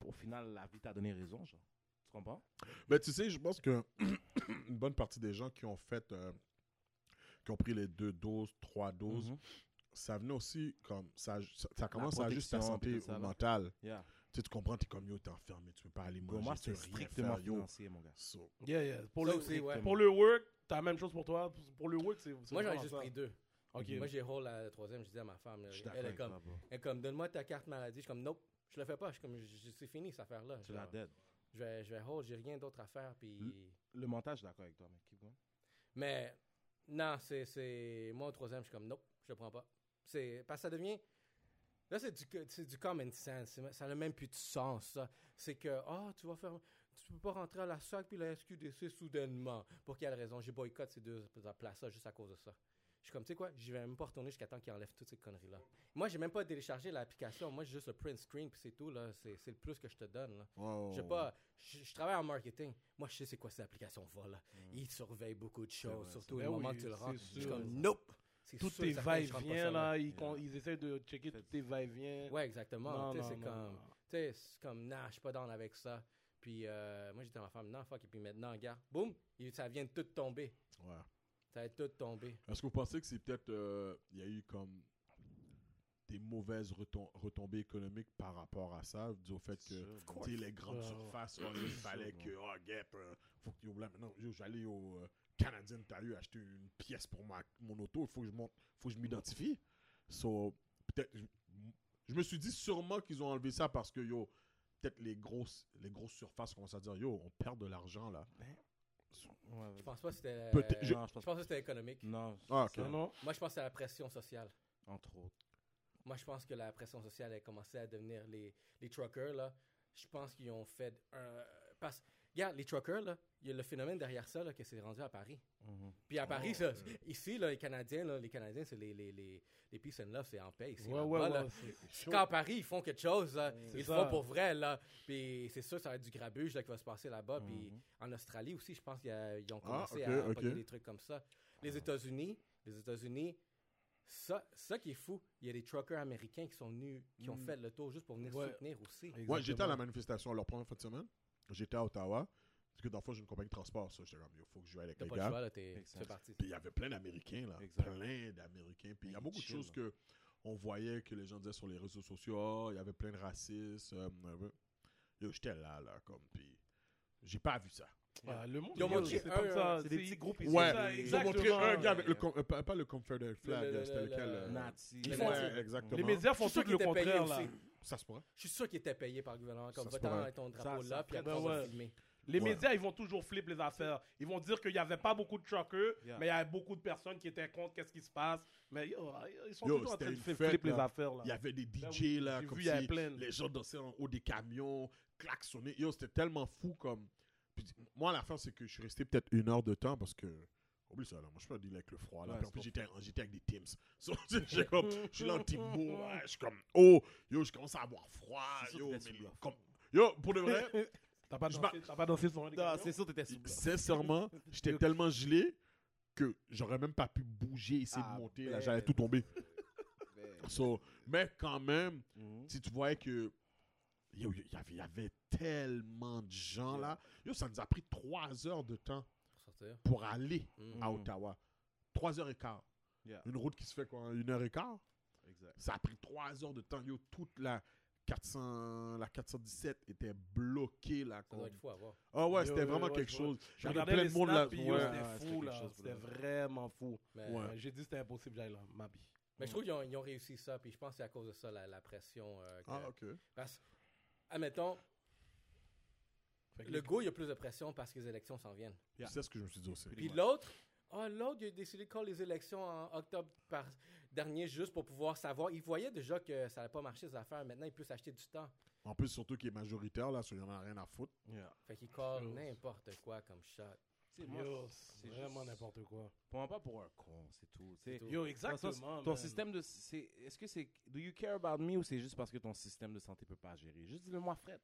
au final, la vie t'a donné raison, genre. Tu comprends? Ben, tu sais, je pense que une bonne partie des gens qui ont fait, euh, qui ont pris les deux doses, trois doses, Mhm. ça venait aussi comme, ça, ça, commence à ajuster ta santé mentale. Yeah. Tu sais, tu comprends, t'es comme yo, t'es enfermé, tu peux pas aller manger, moi, c'est strictement faire, yo. financier, mon gars. So, Yeah, yeah. Pour, Ça le, aussi, ouais. pour le work, t'as la même chose pour toi. Pour le work, c'est. Moi, j'en ai juste pris deux. Ok. Moi, j'ai hold la troisième, je disais à ma femme, elle est comme, elle comme, donne-moi ta carte maladie. Je suis comme, nope, je le fais pas. Je suis comme, je- je- c'est fini cette affaire-là. Tu la dead. Je vais, je vais hold, j'ai rien d'autre à faire. Puis... Le montage, je suis d'accord avec toi, mais keep going. Mais non, c'est, c'est. Moi, au troisième, je suis comme, nope, je le prends pas. C'est. Parce que ça devient. Là, c'est du, c'est du common sense. Ça n'a même plus de sens, ça. C'est que, ah, tu vas faire. Tu peux pas rentrer à la SAC puis la SQDC soudainement. Pour quelle raison? J'ai boycott ces deux places-là juste à cause de ça. Je suis comme, tu sais quoi, je vais même pas retourner jusqu'à temps qu'ils enlèvent toutes ces conneries-là. Moi, j'ai même pas téléchargé l'application. Moi, j'ai juste le print screen puis c'est tout, là. C'est, c'est le plus que je te donne, là. wow. Je sais pas, je, je travaille en marketing. Moi, je sais c'est quoi ces applications va Ils surveillent beaucoup de choses, surtout vrai. moment Ben que tu le rends. Je suis comme, nope. Et tes va-et-vient, là, ils, Yeah. con- ils essaient de checker tous tes va-et-vient. Ouais, exactement. C'est comme, non. tu sais, c'est comme, nah, je suis pas down avec ça. Puis euh, moi, j'étais ma femme, non, fuck. Et puis maintenant, regarde, boum, ça vient de tout tomber. Ouais. Ça vient de tout tomber. Est-ce que vous pensez que c'est peut-être. euh, Il y a eu comme. des mauvaises retom- retombées économiques par rapport à ça, dû au fait que Sûr, tu sais, les grandes surfaces, oh, il fallait que, oh, Gap, euh, faut que tu là. Maintenant, j'allais au euh, Canadien Tire acheter une pièce pour ma, mon auto, il faut que je monte, faut que je m'identifie. So, peut-être, je, je me suis dit sûrement qu'ils ont enlevé ça parce que, yo, peut-être les grosses, les grosses surfaces commencent à dire, yo, on perd de l'argent là. Ouais, Je pense pas que c'était. Je... je- Non, je je pense pense que c'était économique. Non, Ah, ok. Non, non. Moi, je pense que c'est la pression sociale. entre autres. Moi, je pense que la pression sociale a commencé à devenir les, les truckers, là. Je pense qu'ils ont fait un. Parce regarde, les truckers, là, il y a le phénomène derrière ça, là, que c'est rendu à Paris. Mhm. Puis à Paris, Oh, ça, ici, là, les Canadiens, là, les Canadiens, c'est les, les, les, les peace and love, c'est en paix ici. Ouais, ouais, ouais. chaud. Quand à Paris, ils font quelque chose, là, ils le ça. font pour vrai, là. Puis c'est sûr, ça va être du grabuge là, qui va se passer là-bas. Puis Mhm. en Australie aussi, je pense qu'ils a- ils ont Ah, commencé à ok. pogner des trucs comme ça. Les États-Unis, les États-Unis, ça, ça qui est fou, il y a des truckers américains qui sont venus, qui ont Mm. fait le tour juste pour venir Ouais. soutenir aussi. Moi, j'étais à la manifestation leur première fin de semaine. J'étais à Ottawa. Parce que dans le fond, j'ai une compagnie de transport. Ça, j'étais comme, il faut que je joue avec les pas gars. choix, là, t'es partie. Puis il y avait plein d'Américains, là. Exact. Plein d'Américains. Puis il y a beaucoup de choses là. que on voyait que les gens disaient sur les réseaux sociaux. Ah, il y avait plein de racisme. euh, euh, j'étais là, là, comme. Puis j'ai pas vu ça. Ah, le monde, Ils ont montré c'est un- comme ça. c'est des petits groupes ici. Ouais, ça, ils ont montré un gars avec le. Com- euh, pas, le Confederate flag, Le- le- c'était le- lequel le- euh, Nazi. Ouais, Nazis. exactement. Les médias font tout le qu'ils étaient payés contraire, là. Ça se pourrait. Je suis sûr qu'ils étaient payés par le gouvernement. Comme, pourrait. avec ton drapeau là, puis après, on va filmer. Les Ouais. médias, ils vont toujours flipper les affaires. Ils vont dire qu'il n'y avait pas beaucoup de truckers, Yeah. mais il y avait beaucoup de personnes qui étaient contre qu'est-ce qui se passe? Mais yo, ils sont Yo, toujours en train de flipper les là. affaires. Là. Il y avait des Ben DJ là, j'ai comme vu, il y avait si plein. les gens dansaient en haut des camions, klaxonnaient. Yo, c'était tellement fou comme. Puis, moi, à la fin, c'est que je suis resté peut-être une heure de temps parce que. Oublie ça, là. Moi, je suis pas dealer avec le froid, là. Ouais, Puis en plus, j'étais, j'étais avec des Teams. So, j'ai comme, je suis là en team mou, ouais, je suis comme, oh, yo, je commence à avoir froid. Yo, mais comme, yo, pour de vrai, T'as pas dansé, t'as pas dansé sur Non, c'est sûr, t'étais sous sincèrement, j'étais tellement gelé que j'aurais même pas pu bouger, essayer Ah, de monter. Là, ben. j'allais tout tomber. So, mais quand même, Mhm. si tu voyais que il y avait, y avait tellement de gens là, yo, ça nous a pris trois heures de temps Pour sortir. pour aller Mm. à. Ottawa. Trois heures et quart. Yeah. Une route qui se fait quoi, une heure et quart? Exact. Ça a pris trois heures de temps. Yo, toute la 400, la 417 était bloquée là. Ça doit être fou à voir. Ah ouais, c'était vraiment quelque chose. Je J'avais regardais plein les de monde là. c'était fou, là. C'était vraiment fou. J'ai dit que c'était impossible, j'aille là, ma vie. mais je trouve qu'ils ont, réussi ça. Puis je pense que c'est à cause de ça, la, la pression. euh, que- Ah, ok. Parce, admettons, le go, il y a plus de pression parce que les élections s'en viennent. Yeah. C'est ce que je me suis dit aussi. Puis l'autre, ah, l'autre, il a décidé de call les élections en octobre par dernier juste pour pouvoir savoir. Il voyait déjà que ça n'allait pas marcher, ces affaires. Maintenant, il peut s'acheter du temps. En plus, surtout qu'il est majoritaire là, il y en a rien à foutre. Yeah. Fait qu'il call n'importe quoi comme shot. Moi, Yo, c'est c'est vraiment juste- n'importe quoi. Pour moi, pas pour un con, c'est tout. Yo, le exactement. Ton système de. c'est- Est-ce que c'est. Do you care about me ou c'est juste parce que ton système de santé peut pas gérer? Juste dis-le-moi, Fred.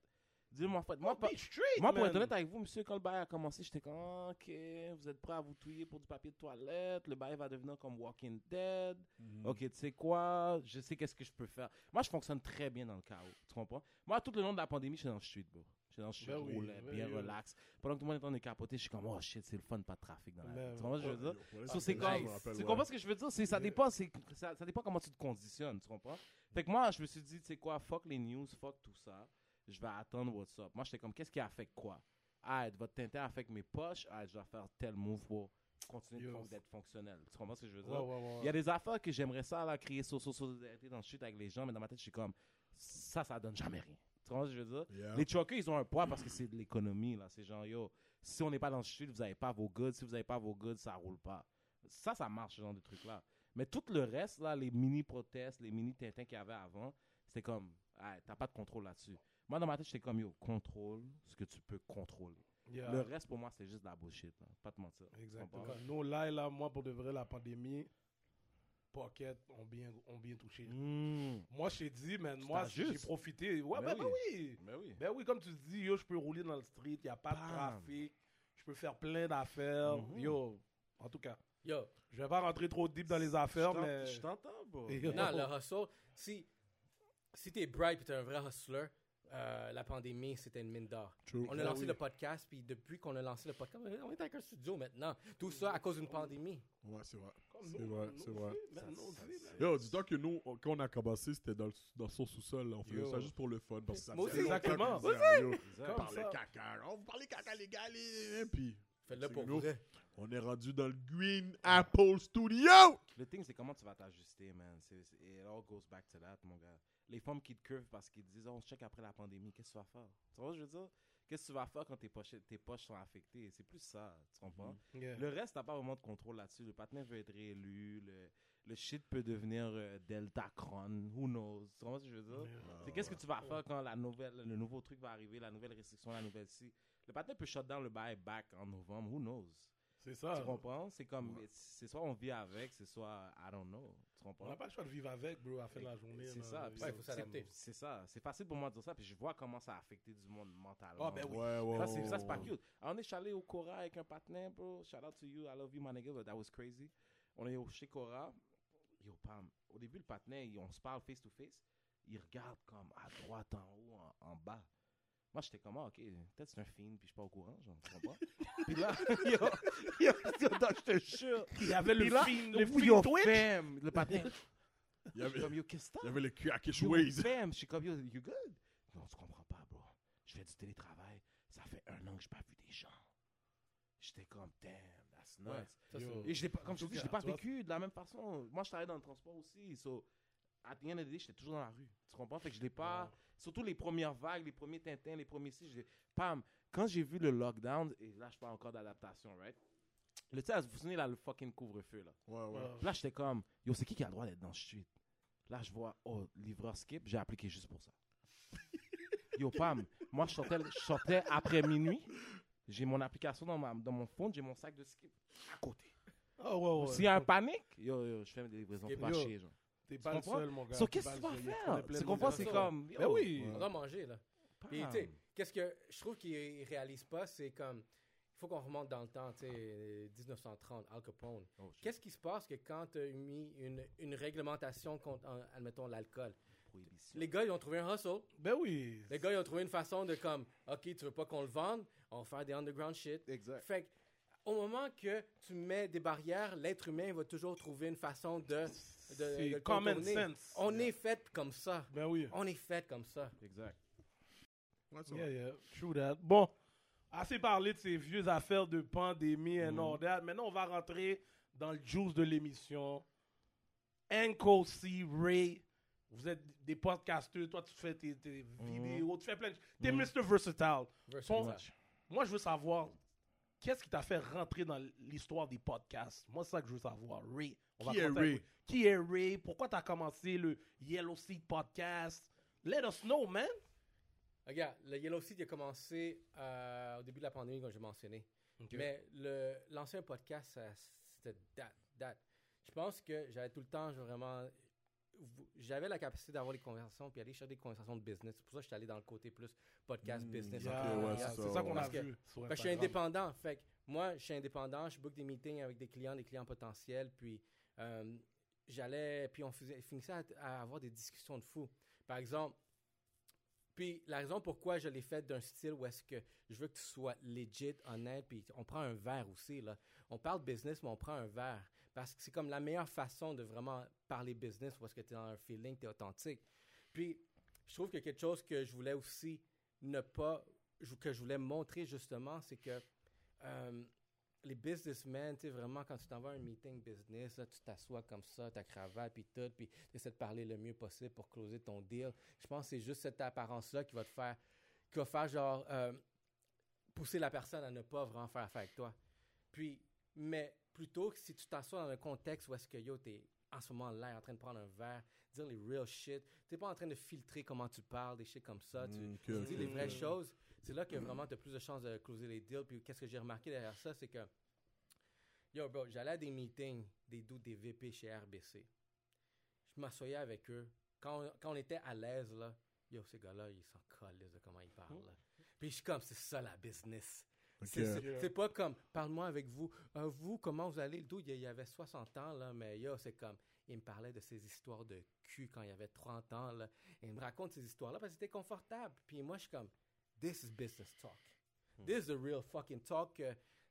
Dis-le-moi, Fred. Moi, Oh, pas- be straight, moi, pour être honnête avec vous, monsieur, quand le bail a commencé, j'étais comme, ok, vous êtes prêts à vous touiller pour du papier de toilette, le bail va devenir comme Walking Dead. Ok, tu sais quoi, je sais qu'est-ce que je peux faire. Moi, je fonctionne très bien dans le chaos, tu comprends? Moi, tout le long de la pandémie, je suis dans le street, bro. Je suis dans le street, Ben oui, ben bien oui. relax. Pendant que tout le monde est en train de capoter, je suis comme, oh shit, c'est le fun, pas de trafic dans la Ben vie. Tu comprends ce que je veux dire? Ouais, So, c'est comme, tu ouais. comprends ce que je veux dire? C'est, ça, dépend, c'est, ça, ça dépend comment tu te conditionnes, tu comprends? Fait que moi, je me suis dit, tu sais quoi, fuck les news, fuck tout ça. je vais attendre what's up. Moi, j'étais comme, qu'est-ce qui affecte quoi? Ah, votre tintin affecte mes poches. Ah, je dois faire tel move pour continuer d'être fonctionnel. Tu comprends ce que je veux dire? Ouais. Il y a des affaires que j'aimerais ça, là, créer so- so- solidarité dans le chute avec les gens, mais dans ma tête, je suis comme, ça, ça donne jamais rien. Tu comprends ce que je veux dire? Yeah. Les truckers, ils ont un poids parce que c'est de l'économie, là. C'est genre, yo, si on n'est pas dans le street, vous n'avez pas vos goods. Si vous n'avez pas vos goods, ça roule pas. Ça, ça marche, ce genre de trucs-là. Mais tout le reste, là, les mini-protestes, les mini-tintins qu'il y avait avant, c'était comme, ah, t'as pas de contrôle là-dessus. Moi, dans ma tête, j'étais comme, yo, contrôle ce que tu peux contrôler. Yeah. Le reste, pour moi, c'était juste de la bullshit, là. Pas te mentir. Exactement. Nous, là, là, moi, pour de vrai, la pandémie, Pocket ont bien, ont bien touché. Mm. Moi, je t'ai dit, man, moi, j'ai profité. Ouais, Ben ben, ben oui. Ben oui. Ben oui, comme tu dis, yo, je peux rouler dans le street, il n'y a pas de trafic, je peux faire plein d'affaires. Mhm. Yo, en tout cas, Yo, je vais pas rentrer trop deep dans les affaires, mais. Je t'entends, bro. Non, le hustle, si, si t'es bright et t'es un vrai hustler, euh, la pandémie, c'était une mine d'or. True. On a Ben lancé oui. le podcast, puis depuis qu'on a lancé le podcast, on est avec un studio maintenant. Tout ça à cause d'une pandémie. Ouais, c'est vrai. C'est vrai, c'est vrai. Yo, dis-toi que nous, on- quand on a commencé, c'était dans, dans son sous-sol. On faisait Yo. ça juste pour le fun. Parce que ça Moi faisait aussi. longtemps Exactement. yo, Parlez ça. caca. On vous parlez caca, les gars. les- Puis, Faites-le pour nous. vrai. on est rendu dans le Green Apple Studio. Le thing, c'est comment tu vas t'ajuster, man. C'est, c'est- it all goes back to that, mon gars. Les femmes qui te curvent parce qu'ils disent, oh, on se check après la pandémie, qu'est-ce que tu vas faire? Tu vois ce que je veux dire? Qu'est-ce que tu vas faire quand tes poches, tes poches sont affectées? C'est plus ça, tu comprends? Yeah. Le reste, t'as pas vraiment de contrôle là-dessus. Le partenaire veut être réélu, le, le shit peut devenir euh, Delta Cron, who knows? Tu comprends ce que je veux dire? C'est qu'est-ce que tu vas faire quand la nouvelle, le nouveau truc va arriver, la nouvelle restriction, la nouvelle ci? Le partenaire peut shut down le bail back en novembre, who knows? C'est ça. Tu comprends? C'est comme, c'est soit on vit avec, c'est soit I don't know. Tu On comprends? n'a pas le choix de vivre avec, bro, à de la journée. C'est ça. Ouais, faut s'adapter. C'est- ça. C'est facile pour moi de dire ça, puis je vois comment ça a affecté du monde mentalement. Ah, ben oui. Ouais, ouais, Ça, c'est, ouais, ça, c'est pas cute. Alors, on est allé au Cora avec un partenaire, bro. Shout out to you. I love you, my nigga, but that was crazy. On est au chez Cora. Yo, Pam. Au début, le partenaire, on se parle face to face. Il regarde comme à droite, en haut, en, en bas. Moi, j'étais comme, ah, ok, peut-être c'est un film, puis je suis pas au courant, tu comprends? puis là, yo, yo, yo, non, je te jure. Il y avait le film, le film yo, Twitch. fam, le partenaire. Il y Je avait, comme, yo, qu'est-ce que il y avait le Crakish Yo, Ways. fam, je suis comme, yo, you good? Non, tu comprends pas, bro. Je fais du télétravail. Ça fait un an que j'ai pas vu des gens. J'étais comme, damn, that's nuts. Ouais, ça. Et je pas, comme je te dis, je l'ai pas vécu de la même façon. Moi, je travaillais dans le transport aussi. So, at the end of the day, j'étais toujours dans la rue. Tu comprends? Fait que je l'ai pas. Surtout les premières vagues, les premiers Tintins, les premiers si, je Pam, quand j'ai vu le lockdown, et là, je parle encore d'adaptation, right? Le, tu vous vous souvenez, là, le fucking couvre-feu, là. Ouais, ouais. Là, j'étais comme, yo, c'est qui qui a le droit d'être dans le street? Là, je vois, oh, livreur skip, j'ai appliqué juste pour ça. yo, Pam, moi, je sortais, je sortais après minuit. J'ai mon application dans, ma, dans mon phone, j'ai mon sac de skip à côté. Ah, ouais, ouais. S'il y a un panique, yo, yo, je fais des livraisons pas chier, genre. T'es pas le seul, mon gars. So, qu'est-ce que tu vas faire? Tu comprends? C'est comme. Ben yo, oui. On doit manger, là. Puis, Pam. tu sais, qu'est-ce que je trouve qu'ils ne réalisent pas, c'est comme, il faut qu'on remonte dans le temps, tu sais, 1930, Al Capone. Oh. Qu'est-ce qui se passe que quand tu as mis une, une réglementation contre, admettons, l'alcool? Les gars, ils ont trouvé un hustle. Ben oui. Les gars, ils ont trouvé une façon de comme, OK, tu veux pas qu'on le vende, on va faire des underground shit. Exact. Fait que, au moment que tu mets des barrières, l'être humain va toujours trouver une façon de, de, le common contourner. sense. On est fait comme ça. Ben oui. On est fait comme ça. Exact. Ouais, c'est Yeah, vrai. yeah. True that. Bon, assez parlé de ces vieux affaires de pandémie and Mhm. all that. Maintenant, on va rentrer dans le juice de l'émission. Uncle C, Ray, vous êtes des podcasteurs. Toi, tu fais tes, tes vidéos, tu fais plein de... T'es. Mr. Versatile. Son- Versatile. Moi, je veux savoir, qu'est-ce qui t'a fait rentrer dans l'histoire des podcasts? Moi, c'est ça que je veux savoir. Ray. On va Qui est commencer avec- Ray? Qui est Ray? Pourquoi t'as commencé le Yellow Seed Podcast? Let us know, man. Regarde, le Yellow Seed a commencé euh, au début de la pandémie, comme j'ai mentionné. Mais le- l'ancien podcast, ça, c'était date, date. Je pense que j'avais tout le temps, je vraiment. J'avais la capacité d'avoir des conversations puis aller chercher des conversations de business. C'est pour ça que je suis allé dans le côté plus podcast, Mm, business. Yeah, yeah, c'est ça, qu'on a que- vu. que je suis indépendant. Fait que moi, je suis indépendant. Je book des meetings avec des clients, des clients potentiels. Puis euh, j'allais, puis on faisait, finissait à, à avoir des discussions de fou. Par exemple, puis la raison pourquoi je l'ai fait d'un style où est-ce que je veux que tu sois legit, honnête, puis on prend un verre aussi là. On parle business, mais on prend un verre parce que c'est comme la meilleure façon de vraiment parler business est-ce que tu es dans un feeling, tu es authentique. Puis je trouve que quelque chose que je voulais aussi ne pas, que je voulais montrer justement, c'est que euh, les businessmen, tu sais, vraiment, quand tu t'en vas à un meeting business, tu t'assois comme ça, ta cravate, puis tout, puis tu essaies de parler le mieux possible pour closer ton deal. Je pense que c'est juste cette apparence-là qui va te faire, qui va faire genre, euh, pousser la personne à ne pas vraiment faire affaire avec toi. Puis, mais plutôt que si tu t'assois dans un contexte où est-ce que yo, t'es en ce moment là en train de prendre un verre, dire les real shit, t'es pas en train de filtrer comment tu parles, des shit comme ça, tu, Mm, tu dis les vraies choses, c'est là que vraiment tu as plus de chances de closer les deals. Puis qu'est-ce que j'ai remarqué derrière ça, c'est que, yo bro, j'allais à des meetings, des doutes, des VP chez RBC. Je m'assoyais avec eux. Quand on, quand on était à l'aise, là, yo, ces gars-là, ils s'en collent de comment ils parlent. là. Puis je suis comme, c'est ça la business. C'est- pas comme, parle-moi avec vous. Euh, vous, comment vous allez? Le dude, il y avait 60 ans, là, mais yo, c'est comme, il me parlait de ses histoires de cul quand il avait 30 ans, là. Et il me raconte ces histoires-là parce que c'était confortable. Puis moi, je suis comme, this is business talk. This is the real fucking talk.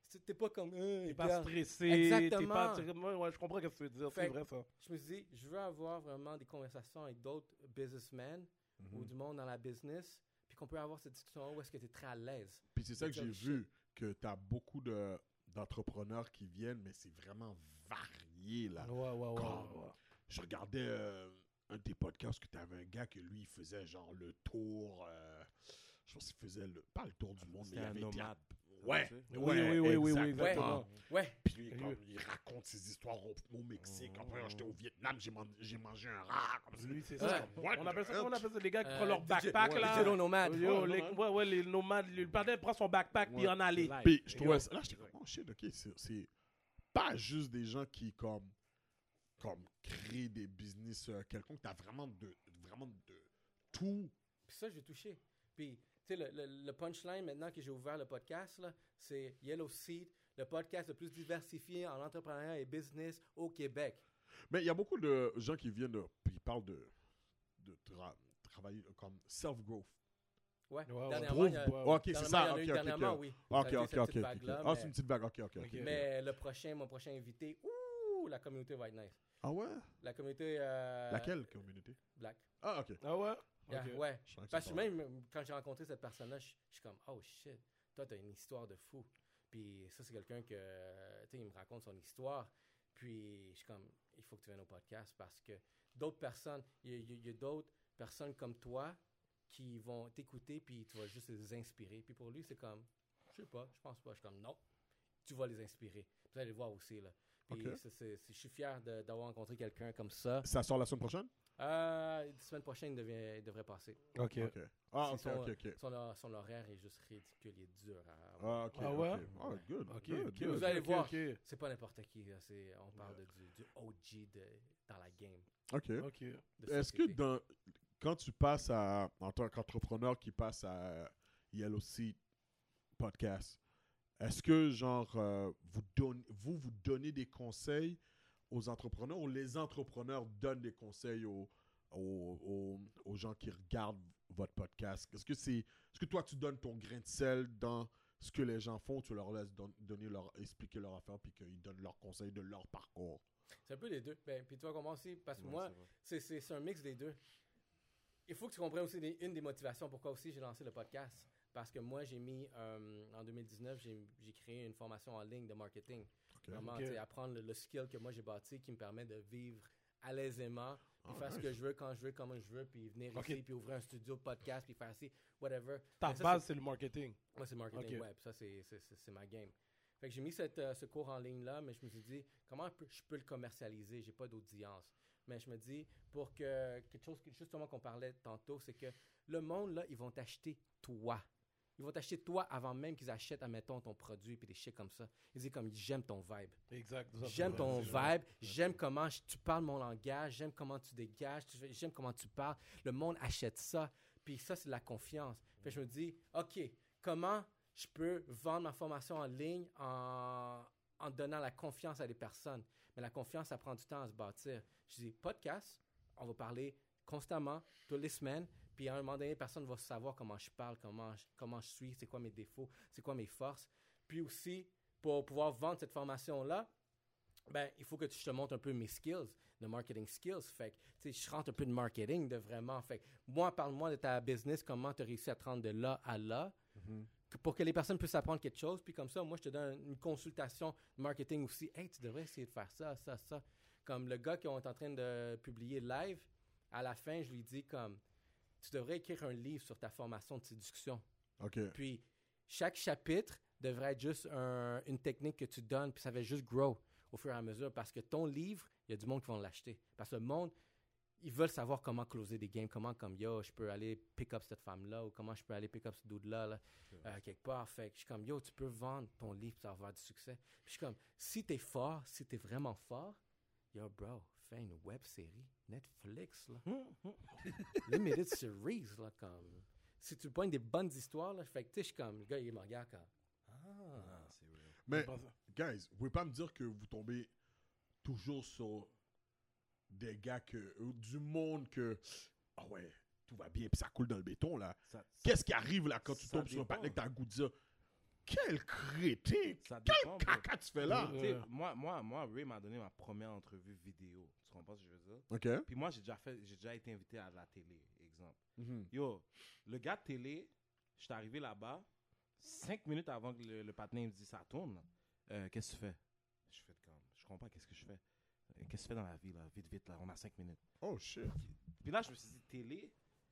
c'est- T'es pas comme, euh, T'es pas gars. stressé. T'es pas. Exactement. t'es- moi, ouais, je comprends ce que tu veux dire. C'est vrai, ça. Je me suis dit, je veux avoir vraiment des conversations avec d'autres businessmen Mhm. ou du monde dans la business, puis qu'on peut avoir cette discussion où est-ce que tu es très à l'aise. Puis c'est ça que j'ai vu, que tu as beaucoup de- d'entrepreneurs qui viennent, mais c'est vraiment varié, là. Ouais, ouais, ouais. Comme- ouais. Je regardais euh, un de tes podcasts que tu avais un gars que lui, il faisait genre le tour. euh, je pense qu'il faisait le, pas le tour du monde, mais il un avait été- nomade. Ouais, Oui, ouais, oui, oui, oui, oui, exactement. Ouais, Puis lui, Et comme, lui- il raconte ses histoires au, au Mexique. Après, j'étais au Vietnam, j'ai man- j'ai mangé un rat. Comme ça. Lui, c'est Ouais. ça. On appelle ça, on appelle ça les gars qui Euh, prennent leur DJ backpack, ouais, là. digital nomade. Yo, Ouais, les- nomade. ouais, ouais, les nomades. Le père prend son backpack puis il en allait. Live. Puis je trouvais ça. Là, j'étais comme, oh shit, ok, c'est- c'est pas juste des gens qui, comme, comme créent des business euh, quelconques. T'as vraiment de, vraiment de tout. Puis ça, j'ai touché. Puis, sais, le, le- le punchline maintenant que j'ai ouvert le podcast, là, c'est Yellow Seed, le podcast le plus diversifié en entrepreneuriat et business au Québec. Mais il y a beaucoup de gens qui viennent, ils parlent de, de tra- travailler comme self-growth. Ouais. Ouais, ouais. Dernièrement, il y a- ok, c'est ça. il y en a Ok, eu ok, dernièrement, ok. oui. Ok, ok, ok, Ah, mais- c'est une petite vague. Ok, ok, ok. Ok. Mais le prochain, mon prochain invité, ouh, la communauté va être nice. Ah ouais? La communauté euh, Laquelle communauté? black. Ah, ok. Ah ouais? Yeah. Ouais. Je Parce que même quand j'ai rencontré cette personne-là, je je suis comme, oh shit, toi, t'as une histoire de fou. Puis ça, c'est quelqu'un que, tu sais, il me raconte son histoire. Puis je suis comme, il faut que tu viennes au podcast parce que d'autres personnes, il y a, d'autres personnes comme toi qui vont t'écouter, puis tu vas juste les inspirer. Puis pour lui, c'est comme, je sais pas, je pense pas. Je suis comme, non, tu vas les inspirer. Vous allez le voir aussi, là. Puis Ok. c'est- c'est- c'est- je suis fier de- d'avoir rencontré quelqu'un comme ça. Ça sort la semaine prochaine? Euh, la semaine prochaine, il, il devrait passer. Ok. Ok. Ah, ok, C'est son- ok, ok. Son, son horaire est juste ridicule, il est dur à. Ah, ok. Ah ouais? ok. Ah, good. Ok, good, ok, good. Vous allez ok, voir. ok. C'est pas n'importe qui, là, c'est, on parle de, du, du OG de, dans la game. Ok. Ok. de Est-ce que société. dans, quand tu passes à, en tant qu'entrepreneur qui passe à Yellow Seat Podcast, est-ce que genre euh, vous, donne- vous vous donnez des conseils aux entrepreneurs ou les entrepreneurs donnent des conseils aux, aux, aux- aux gens qui regardent votre podcast? Est-ce que c'est est-ce que toi tu donnes ton grain de sel dans ce que les gens font, tu leur laisses don- donner leur expliquer leur affaire puis qu'ils donnent leurs conseils de leur parcours? C'est un peu les deux. Ben, puis tu vas aussi, parce que Ouais, moi, c'est vrai. c'est, c'est, c'est un mix des deux. Il faut que tu comprennes aussi des- une des motivations pourquoi aussi j'ai lancé le podcast. Parce que moi, j'ai mis, euh, en 2019, j'ai, créé une formation en ligne de marketing. Ok. Vraiment, Ok. tu sais, apprendre le, le skill que moi j'ai bâti qui me permet de vivre à l'aisément, puis Ah, faire ce que je veux, quand je veux, comment je veux, puis venir ici, puis ouvrir un studio de podcast, puis faire ci, whatever. Ta ça, base, c'est le marketing. Moi, c'est marketing Ok. web. Ça, c'est, c'est, c'est- c'est ma game. Fait que j'ai mis cette, euh, ce cours en ligne-là, mais je me suis dit, comment je peux, je peux le commercialiser? J'ai pas d'audience. Mais je me dis, pour que quelque chose, que- justement qu'on parlait tantôt, c'est que le monde, là, ils vont t'acheter toi. Ils vont t'acheter toi avant même qu'ils achètent, admettons, ton produit, puis des shit comme ça. Ils disent comme, j'aime ton vibe. Exact. J'aime ton vibe, j'aime comment je- tu parles mon langage, j'aime comment tu dégages, j'aime comment tu parles. Le monde achète ça, puis ça, c'est de la confiance. Je me dis, OK, comment je peux vendre ma formation en ligne en, en donnant la confiance à des personnes? Mais la confiance, ça prend du temps à se bâtir. Je dis, podcast, on va parler constamment, toutes les semaines, puis à un moment donné, personne va savoir comment je parle, comment je, comment je suis, c'est quoi mes défauts, c'est quoi mes forces. Puis aussi, pour pouvoir vendre cette formation-là, ben, il faut que tu- je te montre un peu mes skills. de marketing skills. Fait que, je rentre un peu de marketing de vraiment. Fait moi, parle-moi de ta business, comment tu as réussi à te rendre de là à là. que- Pour que les personnes puissent apprendre quelque chose, puis comme ça, moi, je te donne une consultation de marketing aussi. Hey, tu devrais essayer de faire ça, ça, ça. Comme le gars qui est en train de publier live, à la fin, je lui dis comme, tu devrais écrire un livre sur ta formation de séduction. OK. Puis chaque chapitre devrait être juste un- une technique que tu donnes, puis ça va juste grow au fur et à mesure parce que ton livre, il y a du monde qui vont l'acheter. Parce que le monde, ils veulent savoir comment closer des games, comment comme yo, je peux aller pick up cette femme-là ou comment je peux aller pick up ce dude-là là, euh, quelque part. Fait que je suis comme yo, tu peux vendre ton livre pour avoir du succès. Puis je suis comme, si t'es fort, si t'es vraiment fort, yo bro, fais une web série, Netflix là. Limited series là, comme. Si tu pognes des bonnes histoires là, fait que tu sais, je suis comme, le gars il me regarde comme. Ah. c'est real. Mais, guys, vous pouvez pas me dire que vous tombez toujours sur des gars que. du monde que. Ah ouais, tout va bien, puis ça coule dans le béton, là. Qu'est-ce qui arrive, là, quand tu tombes sur un patin que t'as le goût de dire Quel crétin Quel caca tu fais là moi, moi, moi, Ray m'a donné ma première entrevue vidéo. Tu comprends ce que je veux dire? Ok. Puis moi, j'ai déjà fait, j'ai déjà été invité à la télé, exemple. Mhm. Yo, le gars de télé, je suis arrivé là-bas, cinq minutes avant que le, le patinet me dise ça tourne. Euh, qu'est-ce que tu fais? Je fais comme, je comprends pas qu'est-ce que je fais. Euh, Qu'est-ce que tu fais dans la vie, là? Vite, vite, là, on a cinq minutes. Oh shit. Puis là, je me suis dit, télé,